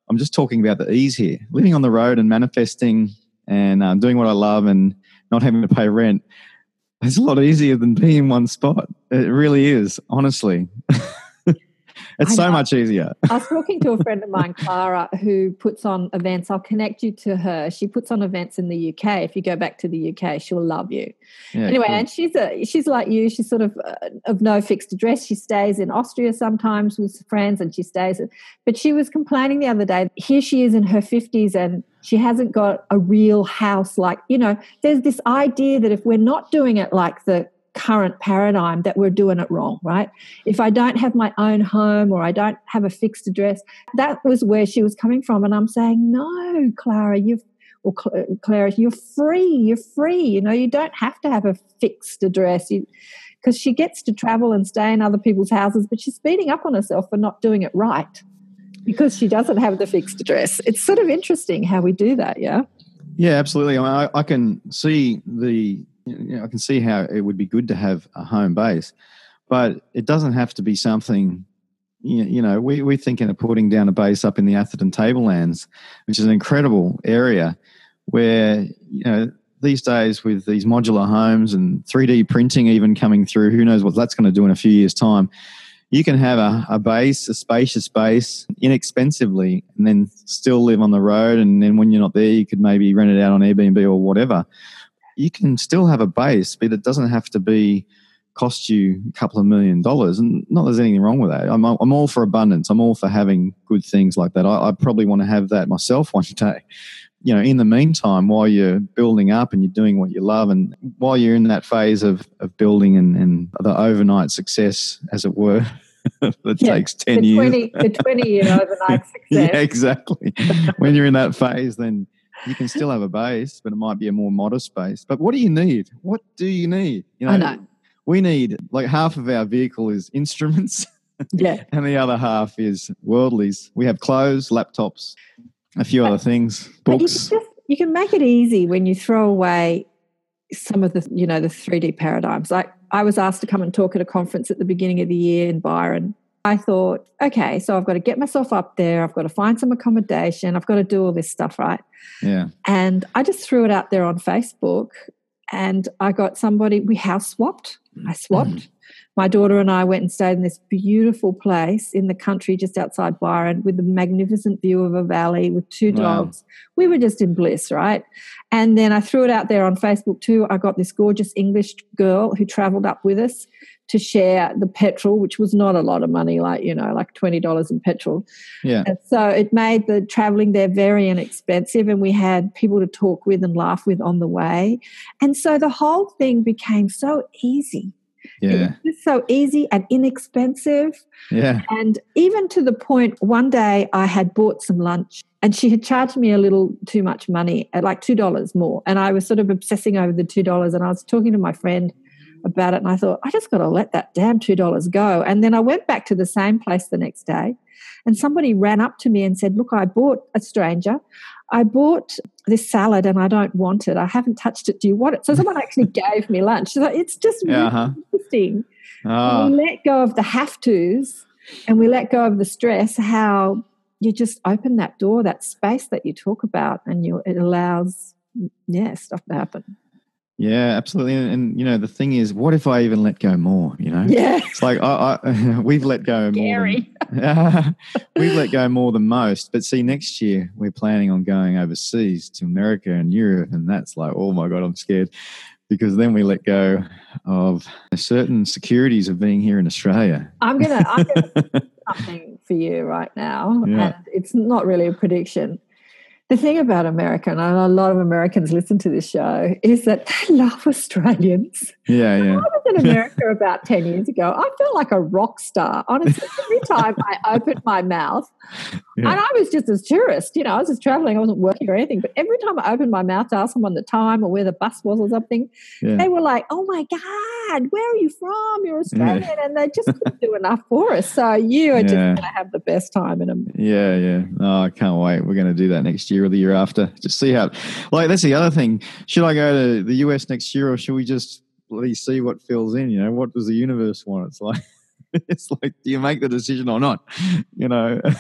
Speaker 1: I'm just talking about the ease here. Living on the road and manifesting and um, doing what I love and not having to pay rent. It's a lot easier than being in one spot. It really is, honestly. it's so much easier.
Speaker 2: I was talking to a friend of mine, Clara, who puts on events. I'll connect you to her. She puts on events in the UK. If you go back to the UK, she'll love you.
Speaker 1: Yeah,
Speaker 2: anyway,
Speaker 1: cool.
Speaker 2: and she's a she's like you. She's sort of uh, of no fixed address. She stays in Austria sometimes with friends, and she stays. But she was complaining the other day. Here she is in her fifties, and she hasn't got a real house. Like you know, there's this idea that if we're not doing it like the current paradigm, that we're doing it wrong, right? If I don't have my own home or I don't have a fixed address, that was where she was coming from. And I'm saying, no, Clara, you've or uh, Clara, you're free. You're free. You know, you don't have to have a fixed address. Because she gets to travel and stay in other people's houses, but she's beating up on herself for not doing it right because she doesn't have the fixed address. It's sort of interesting how we do that. Yeah.
Speaker 1: Yeah, absolutely. I, mean, I, I can see the, you know, I can see how it would be good to have a home base, but it doesn't have to be something. You know, we we're thinking of putting down a base up in the Atherton Tablelands, which is an incredible area where you know these days with these modular homes and 3D printing even coming through, who knows what that's going to do in a few years' time. You can have a, a base, a spacious base, inexpensively, and then still live on the road. And then when you're not there, you could maybe rent it out on Airbnb or whatever. You can still have a base, but it doesn't have to be cost you a couple of million dollars. And not there's anything wrong with that. I'm, I'm all for abundance. I'm all for having good things like that. I, I probably want to have that myself one day. You know, in the meantime, while you're building up and you're doing what you love, and while you're in that phase of, of building and, and the overnight success, as it were, that
Speaker 2: Yeah,
Speaker 1: takes 10
Speaker 2: the
Speaker 1: years.
Speaker 2: 20, the 20 year overnight success.
Speaker 1: yeah, exactly. when you're in that phase, then you can still have a base, but it might be a more modest base. But what do you need? What do you need? You
Speaker 2: I know.
Speaker 1: We need like half of our vehicle is instruments,
Speaker 2: Yeah.
Speaker 1: and the other half is worldlies. We have clothes, laptops, a few other things,
Speaker 2: But you can, just, you can make it easy when you throw away some of the, you know, the 3D paradigms. Like I was asked to come and talk at a conference at the beginning of the year in Byron. I thought, okay, so I've got to get myself up there. I've got to find some accommodation. I've got to do all this stuff, right?
Speaker 1: Yeah,
Speaker 2: And I just threw it out there on Facebook and I got somebody, we house swapped. I swapped. Mm-hmm. My daughter and I went and stayed in this beautiful place in the country just outside Byron with a magnificent view of a valley with two
Speaker 1: Wow.
Speaker 2: dogs. We were just in bliss, right? And then I threw it out there on Facebook too. I got this gorgeous English girl who traveled up with us to share the petrol, which was not a lot of money, like, you know, like $20 in petrol.
Speaker 1: yeah,
Speaker 2: And so it made the traveling there very inexpensive, and we had people to talk with and laugh with on the way. And so the whole thing became so easy. It was
Speaker 1: yeah,
Speaker 2: so easy and inexpensive.
Speaker 1: yeah.
Speaker 2: And even to the point, one day I had bought some lunch and she had charged me a little too much money, at like $2 more. And I was sort of obsessing over the $2. And I was talking to my friend about it. And I thought, I just got to let that damn $2 go. And then I went back to the same place the next day. And somebody ran up to me and said, Look, I bought a stranger. I bought this salad and I don't want it. I haven't touched it. Do you want it? So someone actually gave me lunch. So it's just
Speaker 1: Yeah,
Speaker 2: really
Speaker 1: uh-huh.
Speaker 2: interesting
Speaker 1: Ah,
Speaker 2: we let go of the have tos and we let go of the stress how you just open that door that space that you talk about and you it allows yeah stuff to happen
Speaker 1: yeah, absolutely. And, and you know, the thing is, what if I even let go more? You know,
Speaker 2: yeah
Speaker 1: it's like I, I, we've let go more.
Speaker 2: Scary.
Speaker 1: Than, we've let go more than most. But see, next year we're planning on going overseas to America and Europe, and that's like, oh my god, I'm scared because then we let go of certain securities of being here in Australia.
Speaker 2: i'm gonna i'm gonna something for you right now
Speaker 1: Yeah.
Speaker 2: and it's not really a prediction the thing about America, and a lot of Americans listen to this show, is that they love Australians.
Speaker 1: Yeah, yeah,
Speaker 2: I was in America about 10 years ago. I felt like a rock star. Honestly, every time I opened my mouth,
Speaker 1: Yeah.
Speaker 2: and I was just as tourist, you know, I was just traveling, I wasn't working or anything. But every time I opened my mouth to ask someone the time or where the bus was or something,
Speaker 1: yeah.
Speaker 2: they were like, oh my God, where are you from? You're Australian. And they just couldn't do enough for us. So you are just going to have the best time in them.
Speaker 1: Yeah, yeah. Oh, I can't wait. We're going to do that next year or the year after. Just see how. Like that's the other thing. Should I go to the US next year, or should we just bloody see what fills in? You know, what does the universe want? It's like, it's like, do you make the decision or not? You know.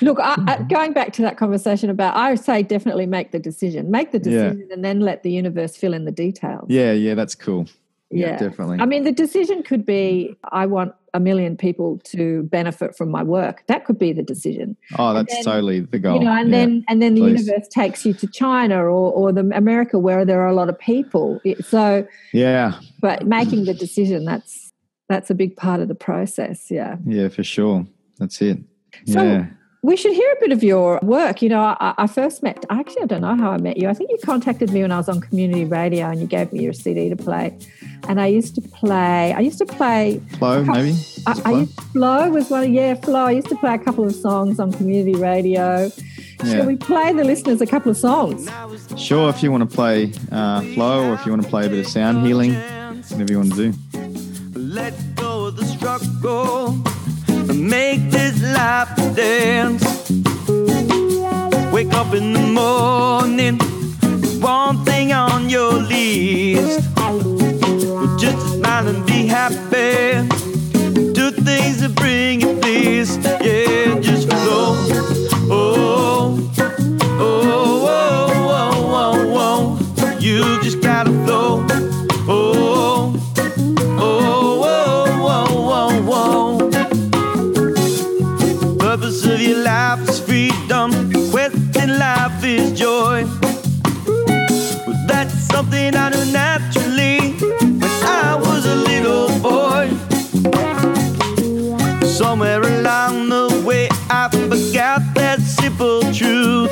Speaker 2: Look, I, I, going back to that conversation about, I say definitely make the decision. Make the
Speaker 1: Yeah.
Speaker 2: decision and then let the universe fill in the details.
Speaker 1: yeah, yeah. That's cool. Yeah,
Speaker 2: Yeah.
Speaker 1: definitely.
Speaker 2: I mean, the decision could be I want a million people to benefit from my work. That could be the decision.
Speaker 1: oh, that's
Speaker 2: then,
Speaker 1: totally the goal.
Speaker 2: you know, and
Speaker 1: yeah.
Speaker 2: then and then the
Speaker 1: please.
Speaker 2: universe takes you to China or or the America where there are a lot of people. So,
Speaker 1: yeah,
Speaker 2: but making the decision that's that's a big part of the process. Yeah.
Speaker 1: yeah, for sure. That's it.
Speaker 2: So-
Speaker 1: yeah.
Speaker 2: We should hear a bit of your work. You know, I, I first met, actually, I don't know how I met you. I think you contacted me when I was on community radio and you gave me your CD to play. And I used to play, I used to play,
Speaker 1: Flow, maybe. Is
Speaker 2: I,
Speaker 1: it
Speaker 2: I
Speaker 1: Flow?
Speaker 2: used, Flow was one of, yeah, Flow. I used to play a couple of songs on community radio.
Speaker 1: Yeah.
Speaker 2: Shall we play the listeners a couple of songs?
Speaker 1: Sure, if you want to play uh, flow or if you want to play a bit of sound healing, whatever you want to do.
Speaker 3: Let go of the struggle and make this life dance. Wake up in the morning, one thing on your list. Just smile and be happy. Do things that bring you peace. Yeah, just flow. is joy. That's something I do naturally when I was a little boy. Somewhere along the way, I forgot that simple truth.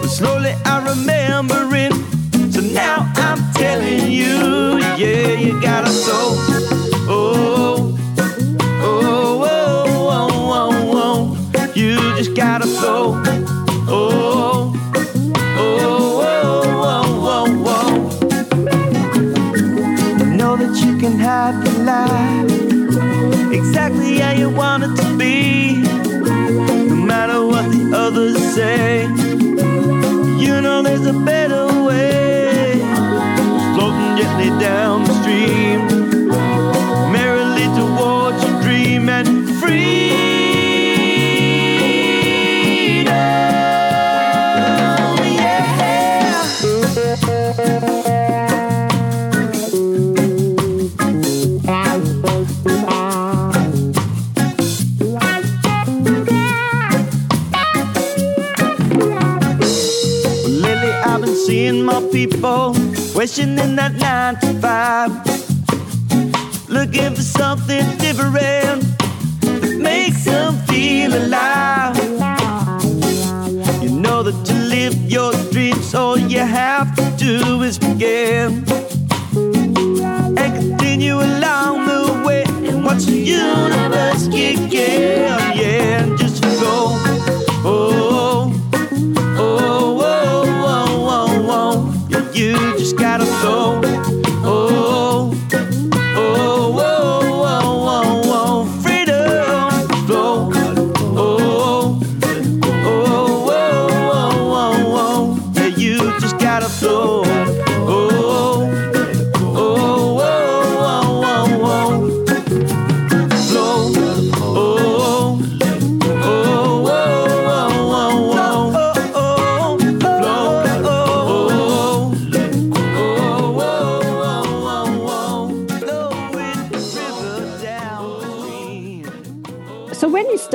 Speaker 3: But slowly I remember it, so now I'm telling you, yeah, you got a soul. Oh. oh, oh, oh, oh, oh, oh, you just gotta flow. Better way floating gently down the stream questioning that nine to five, looking for something different that makes them feel alive. You know that to live your dreams, all you have to do is begin and continue along the way and watch the universe kick in. Yeah, just go.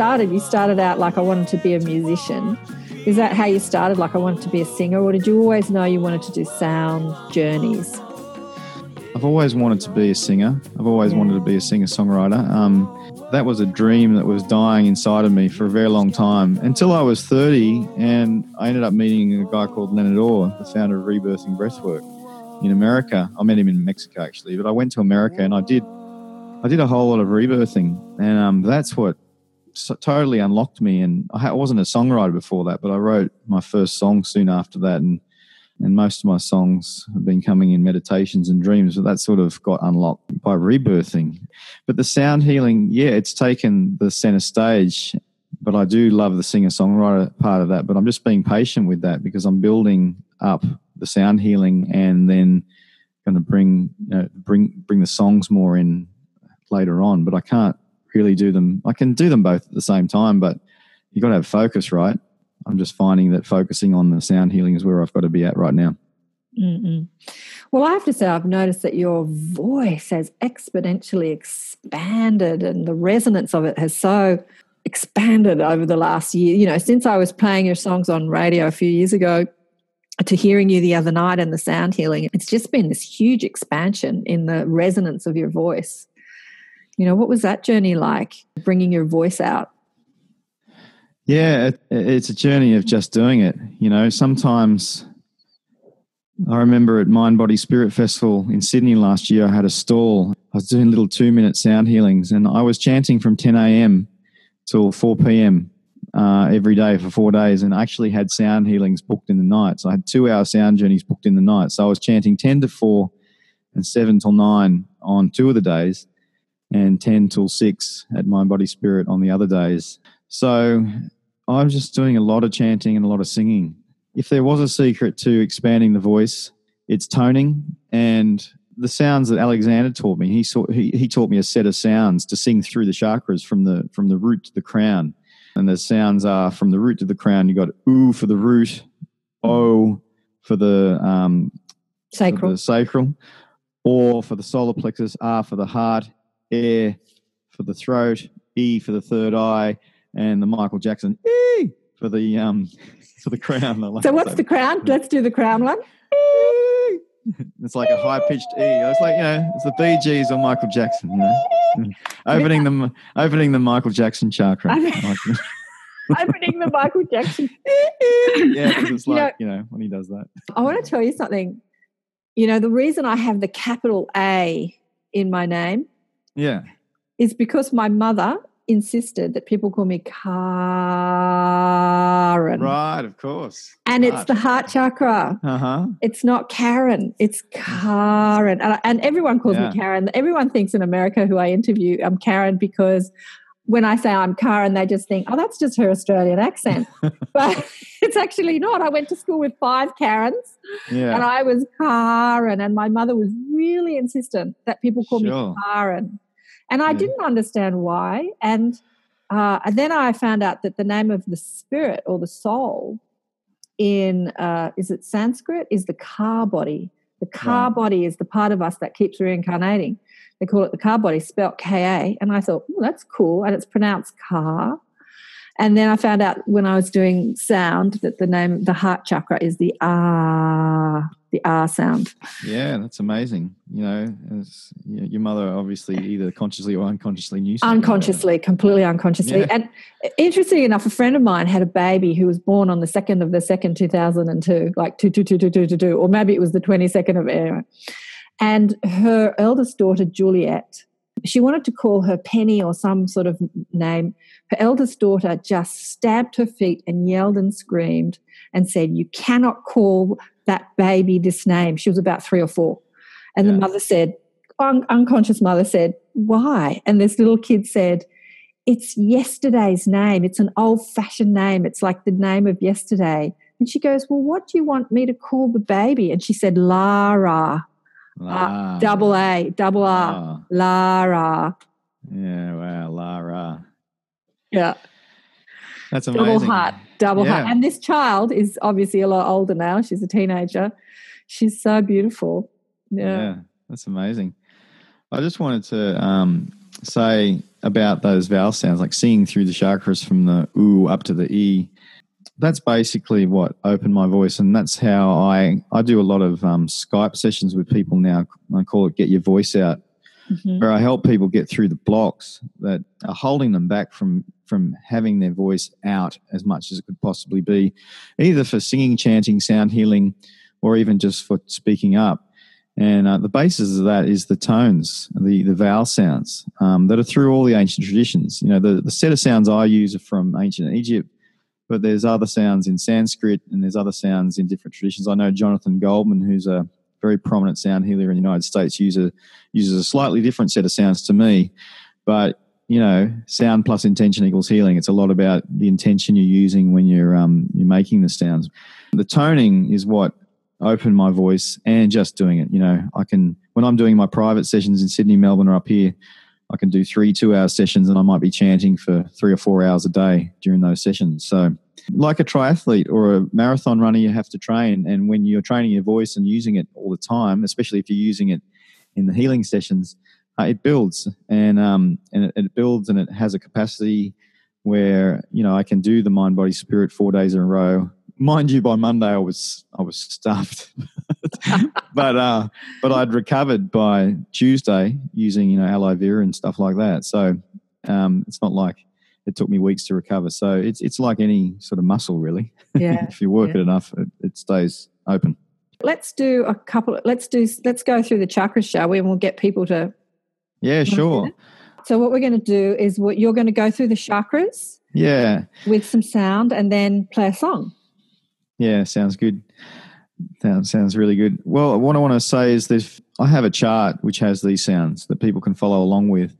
Speaker 2: Started, you started out like I wanted to be a musician. Is that how you started? Like I wanted to be a singer, or did you always know you wanted to do sound journeys?
Speaker 1: I've always wanted to be a singer. I've always wanted to be a singer songwriter. Um, that was a dream that was dying inside of me for a very long time until I was 30, and I ended up meeting a guy called Leonard Orr, the founder of Rebirthing Breathwork in America. I met him in Mexico actually, but I went to America and I did, I did a whole lot of rebirthing, and um, that's what so totally unlocked me. And I, wasn't a songwriter before that, but I wrote my first song soon after that, and and most of my songs have been coming in meditations and dreams. But that sort of got unlocked by rebirthing. But the sound healing, yeah, it's taken the center stage. But I do love the singer songwriter part of that. But I'm just being patient with that because I'm building up the sound healing and then going to bring you know, bring bring the songs more in later on. But I can't really do them. I can do them both at the same time, but you've got to have focus, right? I'm just finding that focusing on the sound healing is where I've got to be at right now.
Speaker 2: Mm-mm. Well, I have to say, I've noticed that your voice has exponentially expanded, and the resonance of it has so expanded over the last year. You know, since I was playing your songs on radio a few years ago to hearing you the other night and the sound healing, it's just been this huge expansion in the resonance of your voice. You know, what was that journey like, bringing your voice out?
Speaker 1: Yeah, it, it's a journey of just doing it. You know, sometimes I remember at Mind Body Spirit Festival in Sydney last year, I had a stall. I was doing little two minute sound healings and I was chanting from 10 a.m. till 4 p.m. Uh, every day for four days and I actually had sound healings booked in the night. So I had two hour sound journeys booked in the night. So I was chanting 10 to 4 and 7 till 9 on two of the days and 10 till 6 at Mind Body Spirit on the other days. So I'm just doing a lot of chanting and a lot of singing. If there was a secret to expanding the voice, it's toning and the sounds that Alexander taught me. He, saw, he he taught me a set of sounds to sing through the chakras from the from the root to the crown. And the sounds are from the root to the crown. You got ooh for the root, o for the um, for
Speaker 2: Sacral.
Speaker 1: the sacral, or for the solar plexus, R for the heart, air for the throat, E for the third eye, and the Michael Jackson E for the um for the crown. Like
Speaker 2: So, what's
Speaker 1: say.
Speaker 2: the crown? Let's do the crown one.
Speaker 1: It's like a high pitched E. It's like you know, it's the Bee Gees or Michael Jackson. You know, opening the opening the Michael Jackson chakra. Like-
Speaker 2: Opening the Michael Jackson.
Speaker 1: yeah, it's
Speaker 2: You know-
Speaker 1: like you know when he does that.
Speaker 2: I want to tell you something. You know, the reason I have the capital A in my name
Speaker 1: Yeah,
Speaker 2: It's because my mother insisted that people call me Karen.
Speaker 1: Right, of course.
Speaker 2: And it's the heart chakra.
Speaker 1: Uh huh.
Speaker 2: It's not Karen. It's Karen. And, and everyone calls
Speaker 1: Yeah.
Speaker 2: me Karen. Everyone thinks in America who I interview, I'm Karen because when I say I'm Karen, they just think, oh, that's just her Australian accent. but it's actually not. I went to school with five Karens
Speaker 1: Yeah.
Speaker 2: and I was Karen. And my mother was really insistent that people call
Speaker 1: Sure.
Speaker 2: me Karen. And I
Speaker 1: Yeah.
Speaker 2: didn't understand why. And, uh, and then I found out that the name of the spirit or the soul in, uh, is it Sanskrit, is the car body. The car
Speaker 1: Right.
Speaker 2: body is the part of us that keeps reincarnating. They call it the car body, spelt K A. And I thought, oh, that's cool. And it's pronounced car. And then I found out when I was doing sound that the name, the heart chakra, is the ah, the ah sound.
Speaker 1: Yeah, that's amazing. You know, your mother obviously either consciously or unconsciously knew something about.
Speaker 2: Unconsciously, completely unconsciously.
Speaker 1: Yeah.
Speaker 2: And interesting enough, a friend of mine had a baby who was born on the second of the second, two thousand and two, like two two two two two two two, or maybe it was the twenty second of anyway. And her eldest daughter Juliet, she wanted to call her Penny or some sort of name. Her eldest daughter just stabbed her feet and yelled and screamed and said, "You cannot call that baby this name." She was about three or four, and
Speaker 1: Yeah.
Speaker 2: the mother said, un- unconscious mother said, "Why?" And this little kid said, "It's yesterday's name. It's an old-fashioned name. It's like the name of yesterday." And she goes, "Well, what do you want me to call the baby?" And she said, "Lara."
Speaker 1: La.
Speaker 2: Uh, double A, double R, Lara.
Speaker 1: Yeah, wow, Lara.
Speaker 2: Yeah,
Speaker 1: That's amazing.
Speaker 2: double heart, double heart. And this child is obviously a lot older now. She's a teenager. She's so beautiful.
Speaker 1: Yeah.
Speaker 2: Yeah.
Speaker 1: that's amazing. I just wanted to um, say about those vowel sounds, like seeing through the chakras from the ooh up to the e. That's basically what opened my voice, and that's how I I do a lot of um, Skype sessions with people now. I call it "Get Your Voice Out,"
Speaker 2: Mhm.
Speaker 1: where I help people get through the blocks that are holding them back from from having their voice out as much as it could possibly be, either for singing, chanting, sound healing, or even just for speaking up. And uh, the basis of that is the tones, the the vowel sounds um, that are through all the ancient traditions. You know, the the set of sounds I use are from ancient Egypt, but there's other sounds in Sanskrit and there's other sounds in different traditions. I know Jonathan Goldman, who's a very prominent sound healer in the United States, uses uses a slightly different set of sounds to me, but you know, sound plus intention equals healing. It's a lot about the intention you're using when you're um, you're making the sounds. The toning is what opened my voice, and just doing it. You know, I can when I'm doing my private sessions in Sydney, Melbourne, or up here, I can do three two-hour sessions, and I might be chanting for three or four hours a day during those sessions. So, like a triathlete or a marathon runner, you have to train, and when you're training your voice and using it all the time, especially if you're using it in the healing sessions, uh, it builds and um, and it, it builds and it has a capacity where you know I can do the mind body spirit four days in a row. Mind you, by Monday I was I was stuffed, but uh, but I'd recovered by Tuesday using you know aloe vera and stuff like that. So um, it's not like it took me weeks to recover. So it's it's like any sort of muscle really.
Speaker 2: Yeah.
Speaker 1: if you work
Speaker 2: yeah.
Speaker 1: it enough, it, it stays open.
Speaker 2: Let's do a couple. Let's do. Let's go through the chakras, shall we? And we'll get people to.
Speaker 1: Yeah, sure.
Speaker 2: So what we're going to do is what you're going to go through the chakras
Speaker 1: Yeah,
Speaker 2: with some sound and then play a song.
Speaker 1: Yeah, sounds good. Sounds sounds really good. Well, what I want to say is this: I have a chart which has these sounds that people can follow along with.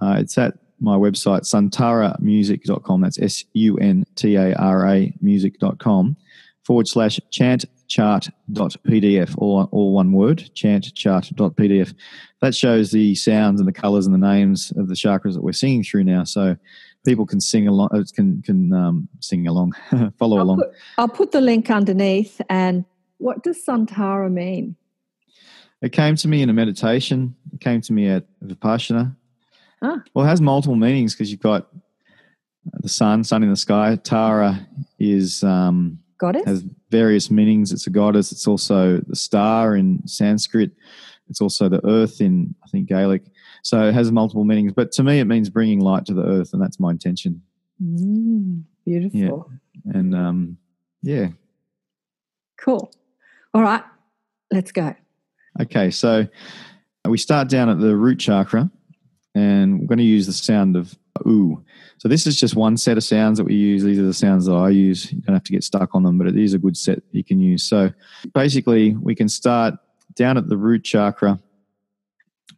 Speaker 1: Uh, it's at my website, suntaramusic.com. That's S U N T A R A music.com forward slash chant chart.pdf, all, all one word, chant chart.pdf. That shows the sounds and the colors and the names of the chakras that we're singing through now. So people can sing along, uh, can, can um, sing along, follow
Speaker 2: I'll
Speaker 1: along.
Speaker 2: put, I'll put the link underneath. And what does Suntara mean?
Speaker 1: It came to me in a meditation. It came to me at Vipassana.
Speaker 2: Ah.
Speaker 1: Well, it has multiple meanings because you've got the sun, sun in the sky. Tara is um,
Speaker 2: Goddess?
Speaker 1: has various meanings. It's a goddess. It's also the star in Sanskrit. It's also the earth in I think Gaelic. So it has multiple meanings. But to me, it means bringing light to the earth, and that's my intention.
Speaker 2: Mm, beautiful.
Speaker 1: And um, yeah,
Speaker 2: Cool. All right. Let's go.
Speaker 1: Okay, so we start down at the root chakra, and we're going to use the sound of ooh. So this is just one set of sounds that we use. These are the sounds that I use. You don't have to get stuck on them, but it is a good set you can use. So basically, we can start down at the root chakra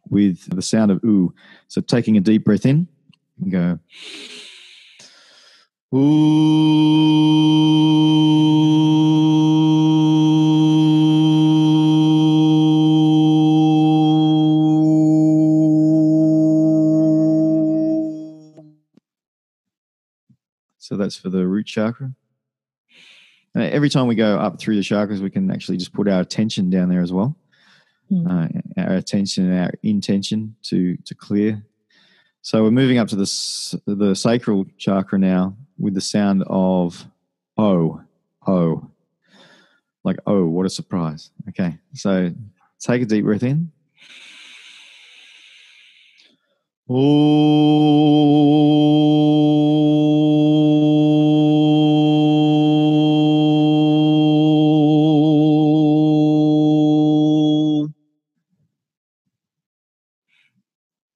Speaker 1: with the sound of ooh. So taking a deep breath in, and go ooh. So that's for the root chakra. Uh, every time we go up through the chakras, we can actually just put our attention down there as well.
Speaker 2: Mm.
Speaker 1: Uh, our attention and our intention to to clear. So we're moving up to the the sacral chakra now with the sound of oh oh, like oh what a surprise. Okay, so take a deep breath in. Oh.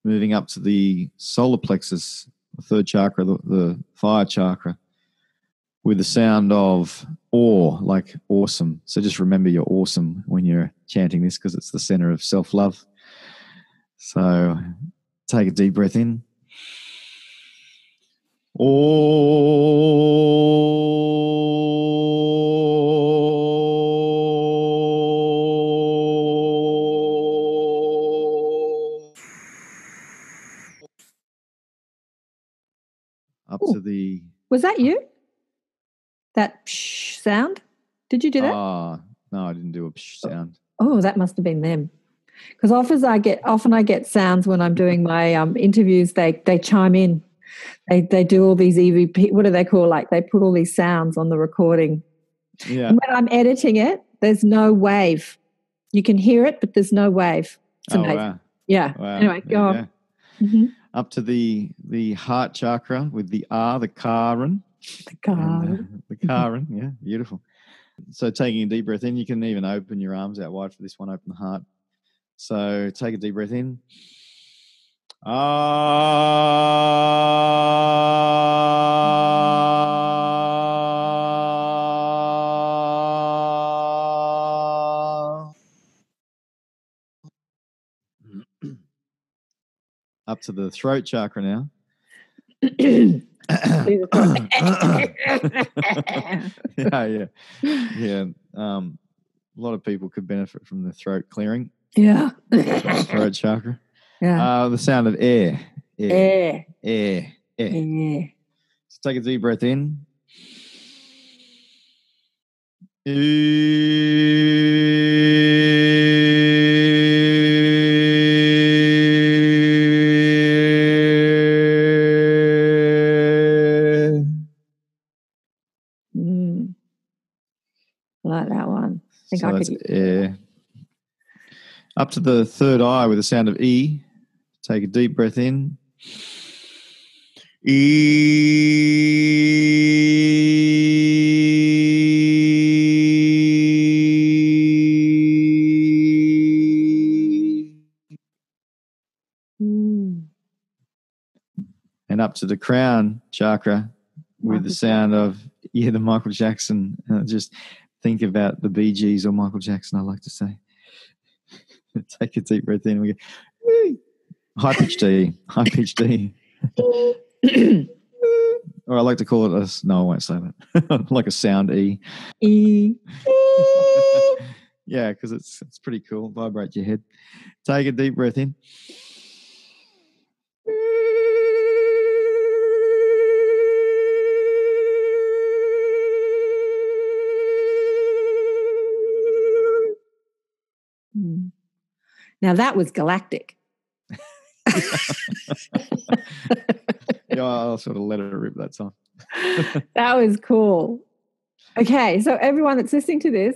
Speaker 1: Moving up to the solar plexus, the third chakra, the, the fire chakra, with the sound of awe, like awesome. So just remember you're awesome when you're chanting this because it's the center of self love. So take a deep breath in. Oh.
Speaker 2: Was that you? That psh sound? Did you do that?
Speaker 1: ah no, I didn't do a psh sound.
Speaker 2: Oh, that must have been them. Because often I get often I get sounds when I'm doing my um, interviews. They they chime in. They they do all these EVP. What do they call like? They put all these sounds on the recording.
Speaker 1: Yeah.
Speaker 2: And when I'm editing it, there's no wave. You can hear it, but there's no wave. It's
Speaker 1: Oh
Speaker 2: amazing.
Speaker 1: wow.
Speaker 2: Yeah.
Speaker 1: Wow.
Speaker 2: Anyway, go
Speaker 1: you
Speaker 2: on. Mhm.
Speaker 1: Up to the the heart chakra with the R, the Karan.
Speaker 2: The
Speaker 1: and,
Speaker 2: car.
Speaker 1: uh, the Karan, yeah, beautiful. So taking a deep breath in, you can even open your arms out wide for this one, open the heart. So take a deep breath in. Ah. Up to the throat chakra now. Yeah, yeah, yeah. Um, a lot of people could benefit from the throat clearing,
Speaker 2: yeah.
Speaker 1: throat chakra.
Speaker 2: yeah.
Speaker 1: Uh, the sound of air, air,
Speaker 2: Air.
Speaker 1: air, air.
Speaker 2: Yeah.
Speaker 1: So take a deep breath in.
Speaker 2: Mm. Think
Speaker 1: So
Speaker 2: I
Speaker 1: that's
Speaker 2: could-
Speaker 1: air. Up to the third eye with the sound of E. Take a deep breath in. E. And up to the crown chakra with
Speaker 2: Michael
Speaker 1: the sound of yeah, the Michael Jackson. Uh, just think about the Bee Gees or Michael Jackson. I like to say. Take a deep breath in. We go "Woo." high pitched D, high pitched D, or I like to call it a, no, I won't say that. like a sound E.
Speaker 2: E.
Speaker 1: yeah, because it's it's pretty cool. Vibrate your head. Take a deep breath in.
Speaker 2: Now that was galactic.
Speaker 1: Yeah, I'll sort of let it rip that song.
Speaker 2: that was cool. Okay, so everyone that's listening to this,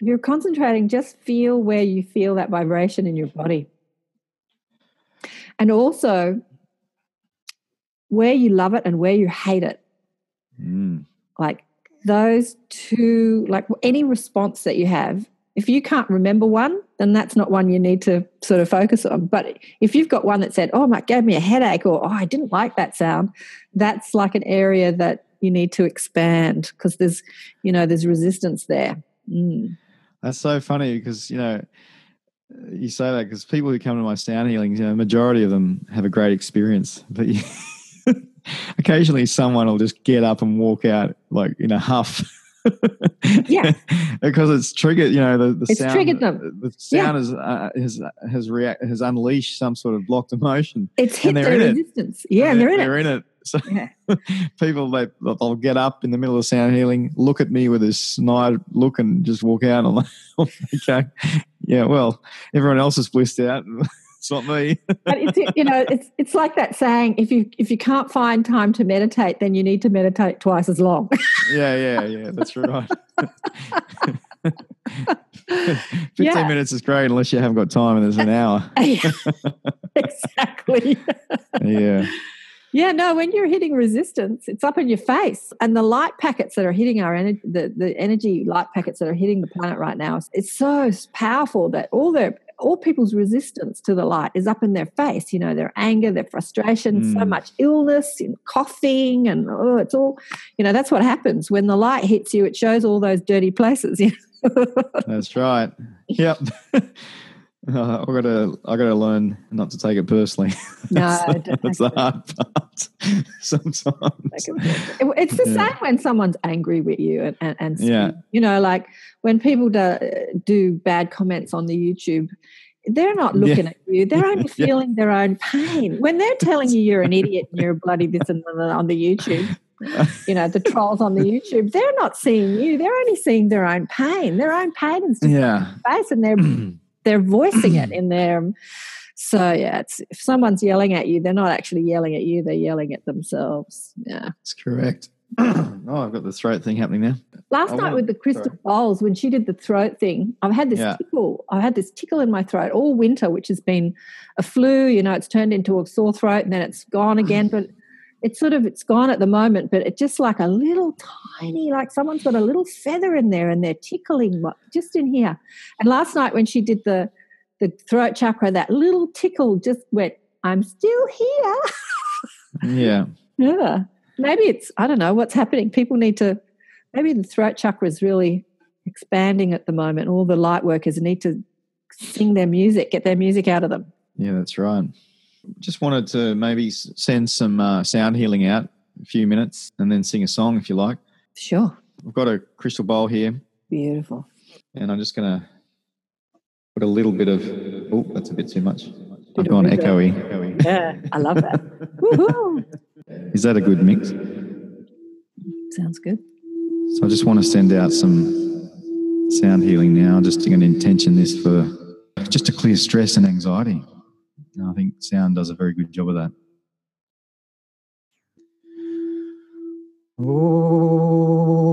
Speaker 2: if you're concentrating, just feel where you feel that vibration in your body. And also where you love it and where you hate it.
Speaker 1: Mm.
Speaker 2: Like those two, like any response that you have, If you can't remember one, then that's not one you need to sort of focus on. But if you've got one that said, "Oh, it gave me a headache," or "Oh, I didn't like that sound," that's like an area that you need to expand because there's, you know, there's resistance there. Mm.
Speaker 1: That's so funny because you know you say that because people who come to my sound healings, you know, majority of them have a great experience, but occasionally someone will just get up and walk out like in a huff.
Speaker 2: Yeah,
Speaker 1: because it's triggered. You know, the, the
Speaker 2: it's
Speaker 1: sound.
Speaker 2: triggered them.
Speaker 1: The sound has uh, has has react has unleashed some sort of blocked emotion.
Speaker 2: It's hit
Speaker 1: and
Speaker 2: their
Speaker 1: they're
Speaker 2: resistance. Yeah,
Speaker 1: and
Speaker 2: they're, in
Speaker 1: they're
Speaker 2: it.
Speaker 1: in it. So
Speaker 2: Yeah.
Speaker 1: people they they'll get up in the middle of sound healing, look at me with this snide look, and just walk out. I'm like, okay, yeah, well, everyone else is blissed out. it's not me.
Speaker 2: but it's you know it's it's like that saying if you if you can't find time to meditate then you need to meditate twice as long
Speaker 1: yeah, yeah, yeah. That's right. Fifteen
Speaker 2: Yeah.
Speaker 1: minutes is great unless you haven't got time and there's an hour.
Speaker 2: exactly
Speaker 1: Yeah,
Speaker 2: yeah no when you're hitting resistance it's up in your face and the light packets that are hitting our energy the, the energy light packets that are hitting the planet right now it's so powerful that all their all people's resistance to the light is up in their face you know their anger their frustration so
Speaker 1: Mm.
Speaker 2: much illness and coughing and oh it's all you know that's what happens when the light hits you it shows all those dirty places
Speaker 1: that's right. Yep. Uh, I gotta, I gotta learn not to take it personally.
Speaker 2: No,
Speaker 1: that's, that's the hard part. Sometimes.
Speaker 2: It- It's the
Speaker 1: Yeah.
Speaker 2: same when someone's angry with you and, and, and
Speaker 1: Yeah.
Speaker 2: you know, like when people do, do bad comments on the YouTube, they're not
Speaker 1: Yeah.
Speaker 2: looking at you. They're only
Speaker 1: Yeah.
Speaker 2: feeling their own pain. When they're telling you you're an idiot and you're a bloody this and that on the YouTube, you know, the trolls on the YouTube, they're not seeing you. They're only seeing their own pain. Their own pain is just
Speaker 1: yeah.
Speaker 2: their face and they're they're voicing it in their so yeah, it's if someone's yelling at you, they're not actually yelling at you, they're yelling at themselves. Yeah.
Speaker 1: That's correct. oh, I've got the throat thing happening now.
Speaker 2: Last
Speaker 1: I
Speaker 2: night
Speaker 1: want-
Speaker 2: with the crystal
Speaker 1: sorry.
Speaker 2: bowls, when she did the throat thing, I've had this
Speaker 1: Yeah.
Speaker 2: tickle. I've had this tickle in my throat all winter, which has been a flu. You know, it's turned into a sore throat and then it's gone again. But it's sort of it's gone at the moment. But it's just like a little tiny, like someone's got a little feather in there and they're tickling just in here. And last night when she did the the throat chakra, that little tickle just went. I'm still here.
Speaker 1: Yeah.
Speaker 2: Yeah. Maybe it's, I don't know what's happening. People need to, maybe the throat chakra is really expanding at the moment. All the light workers need to sing their music, get their music out of them.
Speaker 1: Yeah, that's right. Just wanted to maybe send some uh, sound healing out a few minutes and then sing a song if you like.
Speaker 2: Sure.
Speaker 1: I've got a crystal bowl here
Speaker 2: Beautiful.
Speaker 1: and I'm just going to put a little bit of, oh, that's a bit too much. I've gone echoey. echoey.
Speaker 2: Yeah. I love that. Woohoo.
Speaker 1: Is that a good mix?
Speaker 2: Sounds good.
Speaker 1: So I just want to send out some sound healing now, just to intention this for just to clear stress and anxiety. And I think sound does a very good job of that. Oh,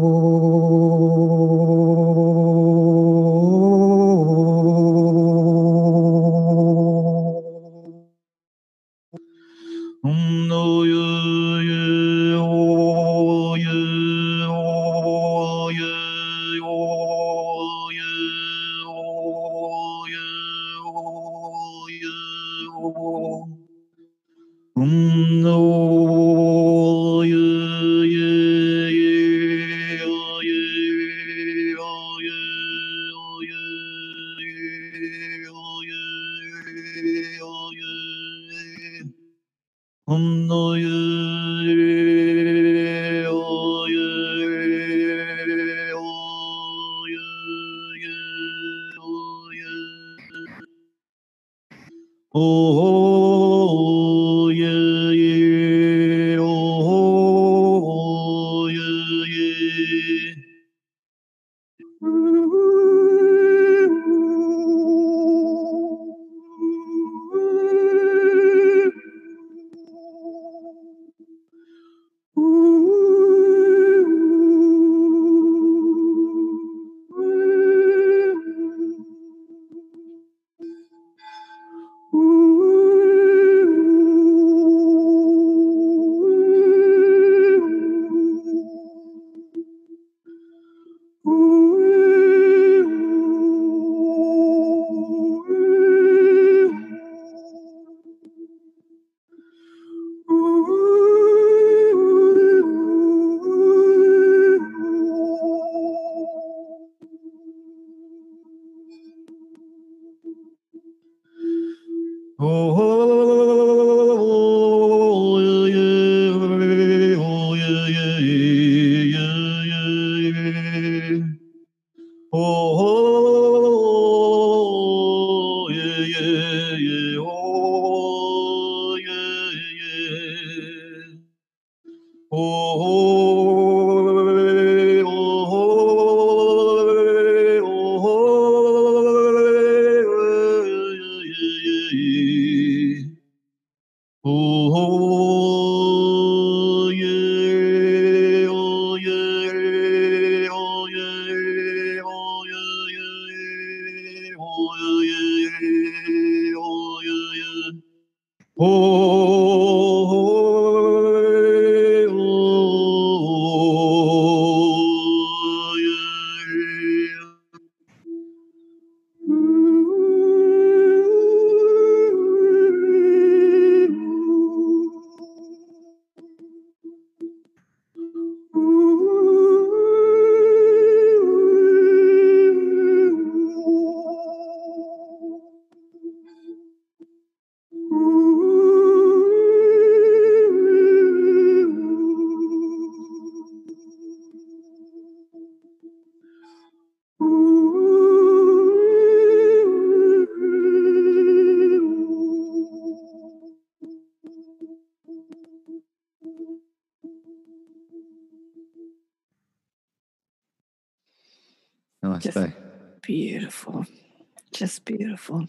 Speaker 2: Just beautiful.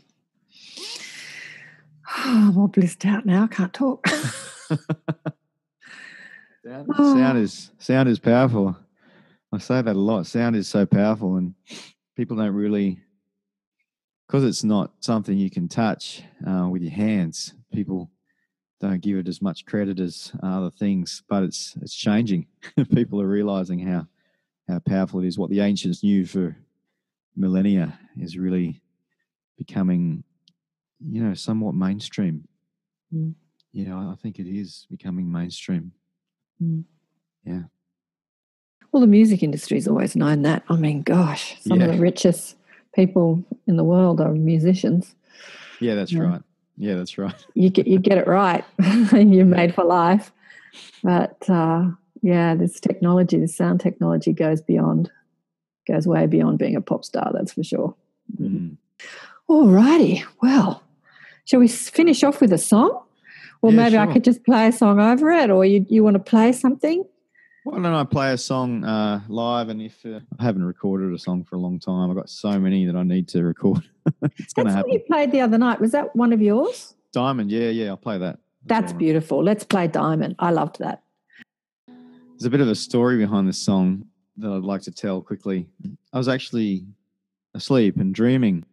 Speaker 2: I'm all blissed out now. I can't talk.
Speaker 1: Sound,
Speaker 2: Oh.
Speaker 1: sound is sound is powerful. I say that a lot. Sound is so powerful, and people don't really, because it's not something you can touch uh, with your hands. People don't give it as much credit as other things, but it's it's changing. people are realizing how how powerful it is. What the ancients knew for millennia is really becoming, you know, somewhat mainstream.
Speaker 2: Mm.
Speaker 1: Yeah, I think it is becoming mainstream. Yeah.
Speaker 2: Well, the music industry's always known that. I mean, gosh, some of the richest people in the world are musicians.
Speaker 1: Yeah, that's
Speaker 2: Yeah.
Speaker 1: right. Yeah, that's right.
Speaker 2: You get you get it right, you're made for life. But uh, yeah, this technology, this sound technology, goes beyond, goes way beyond being a pop star. That's for sure.
Speaker 1: Mm.
Speaker 2: All righty. Well, shall we finish off with a song? Or
Speaker 1: Yeah,
Speaker 2: maybe I could just play a song over it, or you, you want to play something?
Speaker 1: Why don't I play a song uh, live? And if uh, I haven't recorded a song for a long time, I've got so many that I need to record. it's going to
Speaker 2: That's what
Speaker 1: happen.
Speaker 2: you played the other night. Was that one of yours?
Speaker 1: Diamond, yeah, yeah, I'll play that.
Speaker 2: That's
Speaker 1: right.
Speaker 2: beautiful. Let's play Diamond. I loved that.
Speaker 1: There's a bit of a story behind this song that I'd like to tell quickly. I was actually asleep and dreaming.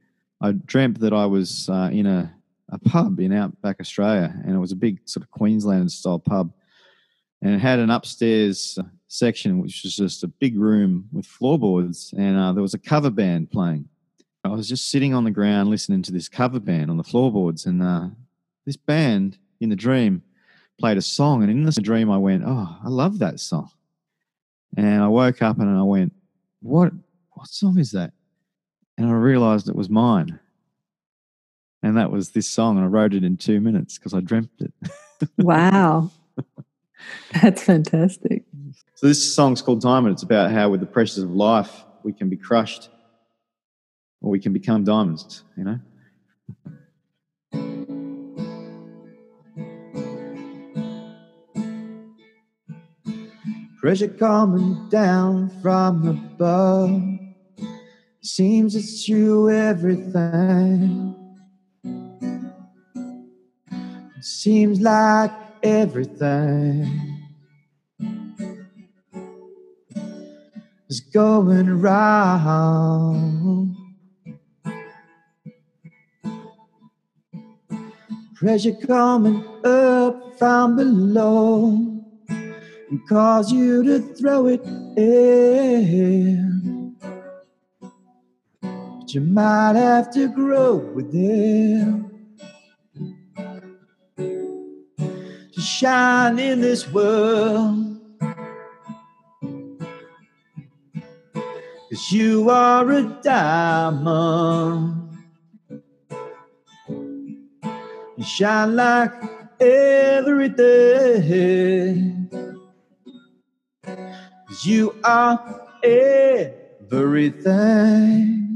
Speaker 1: I dreamt that I was uh, in a, a pub in outback Australia, and it was a big sort of Queensland style pub. And it had an upstairs uh, section, which was just a big room with floorboards, and uh, there was a cover band playing. I was just sitting on the ground listening to this cover band on the floorboards, and uh, this band in the dream played a song, and in this dream I went, "Oh, I love that song." And I woke up and I went, "What? What song is that?" And I realized it was mine, and that was this song. And I wrote it in two minutes because I dreamt it.
Speaker 2: Wow. That's fantastic.
Speaker 1: So this song's called Diamond. It's about how, with the pressures of life, we can be crushed, or we can become diamonds. You know. Pressure coming down from above seems it's through everything. Seems like everything is going wrong. Pressure coming up from below and cause you to throw it in. You might have to grow with it to shine in this world. Cause you are a diamond.
Speaker 3: You shine like every day. 'Cause you are everything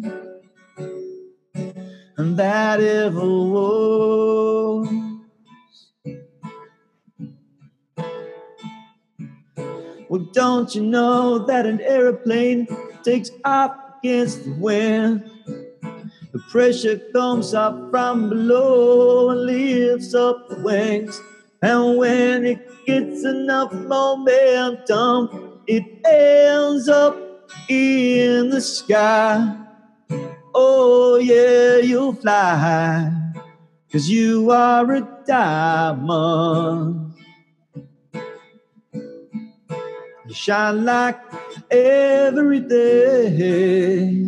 Speaker 3: and that ever was. Well, don't you know that an aeroplane takes off against the wind? The pressure comes up from below and lifts up the wings. And when it gets enough momentum, it ends up in the sky. Oh, yeah, you'll fly, cause you are a diamond. You shine like every day.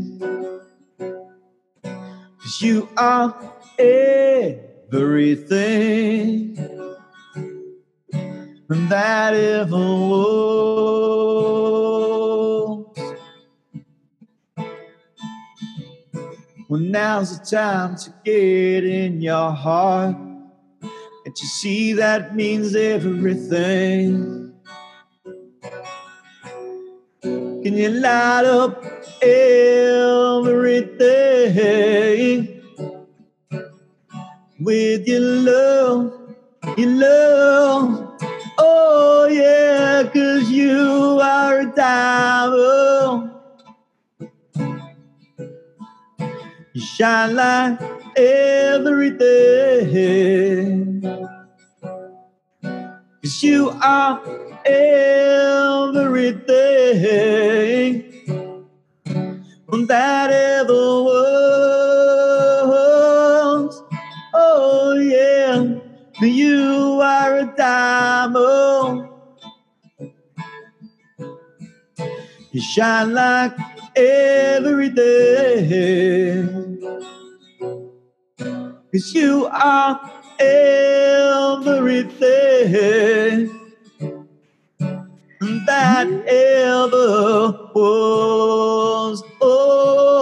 Speaker 3: Cause you are everything that ever was. Well, now's the time to get in your heart. And you see that means everything. Can you light up everything with your love, your love? Oh, yeah, cause you are a diamond. Shine like everything. Cause you are everything that ever was. Oh, yeah, you are a diamond. You shine like every day. Cause you are everything that ever was. Oh,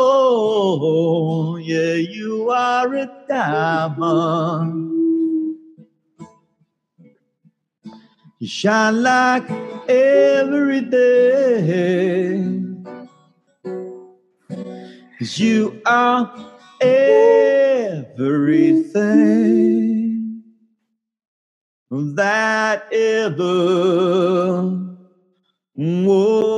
Speaker 3: yeah, you are a diamond. You shine like every day. Cause you are everything that ever was.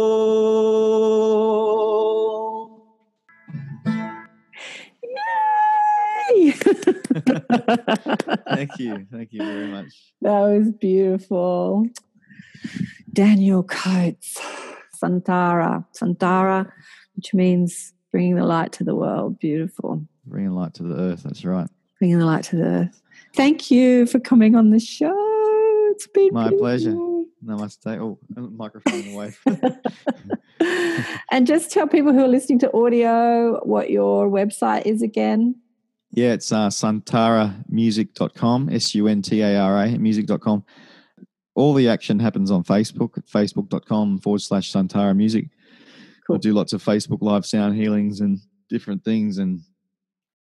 Speaker 2: Yay!
Speaker 1: Thank you. Thank you very much.
Speaker 2: That was beautiful. Daniel Coates, Suntara, Suntara, which means bringing the light to the world. Beautiful.
Speaker 1: Bringing light to the earth. That's right.
Speaker 2: Bringing the light to the earth. Thank you for coming on the show. It's been
Speaker 1: My pleasure.
Speaker 2: beautiful.
Speaker 1: Namaste. Oh, microphone away.
Speaker 2: and just tell people who are listening to audio what your website is again.
Speaker 1: Yeah, it's uh, suntaramusic.com, S U N T A R A, music.com. All the action happens on Facebook at facebook.com forward slash Suntara Music.
Speaker 2: Cool.
Speaker 1: I do lots of Facebook live sound healings and different things. And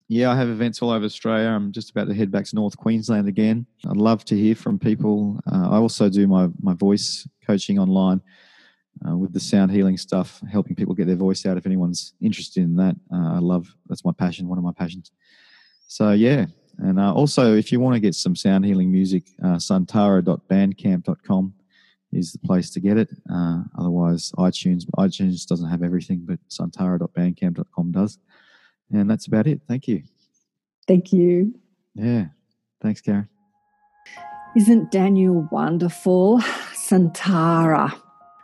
Speaker 1: yeah, I have events all over Australia. I'm just about to head back to North Queensland again. I'd love to hear from people. Uh, I also do my, my voice coaching online uh, with the sound healing stuff, helping people get their voice out if anyone's interested in that. Uh, I love that's my passion, one of my passions. So yeah, and uh, also if you want to get some sound healing music, uh, suntara.bandcamp.com is the place to get it. Uh, otherwise, iTunes iTunes doesn't have everything, but suntara.bandcamp.com does. And that's about it. Thank you.
Speaker 2: Thank you.
Speaker 1: Yeah. Thanks, Karen.
Speaker 2: Isn't Daniel wonderful? Suntara.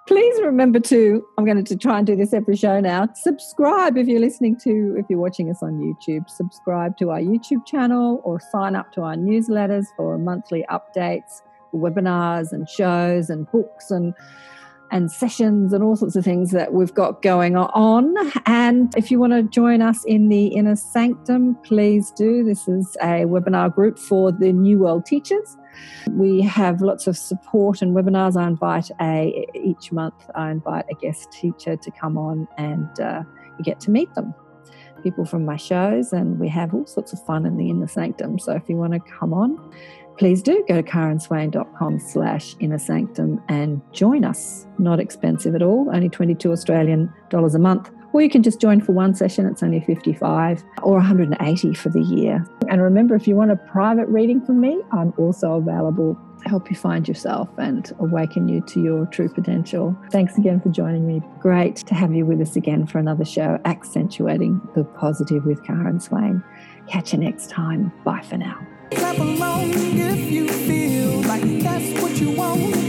Speaker 2: Please remember to, I'm going to try and do this every show now. Subscribe if you're listening to, if you're watching us on YouTube, subscribe to our YouTube channel or sign up to our newsletters for monthly updates, webinars and shows and books and and sessions and all sorts of things that we've got going on. And if you want to join us in the inner sanctum, please do. This is a webinar group for the New World teachers. We have lots of support and webinars. I invite a each month. I invite a guest teacher to come on, and uh, you get to meet them. people from my shows, and we have all sorts of fun in the inner sanctum. So if you want to come on, please do go to karenswain.com slash inner sanctum and join us. Not expensive at all, only 22 Australian dollars a month. Or you can just join for one session, it's only 55 or 180 for the year. And remember, if you want a private reading from me, I'm also available to help you find yourself and awaken you to your true potential. Thanks again for joining me. Great to have you with us again for another show, Accentuating the Positive with Karen Swain. Catch you next time. Bye for now.
Speaker 3: Clap along if you feel like that's what you want.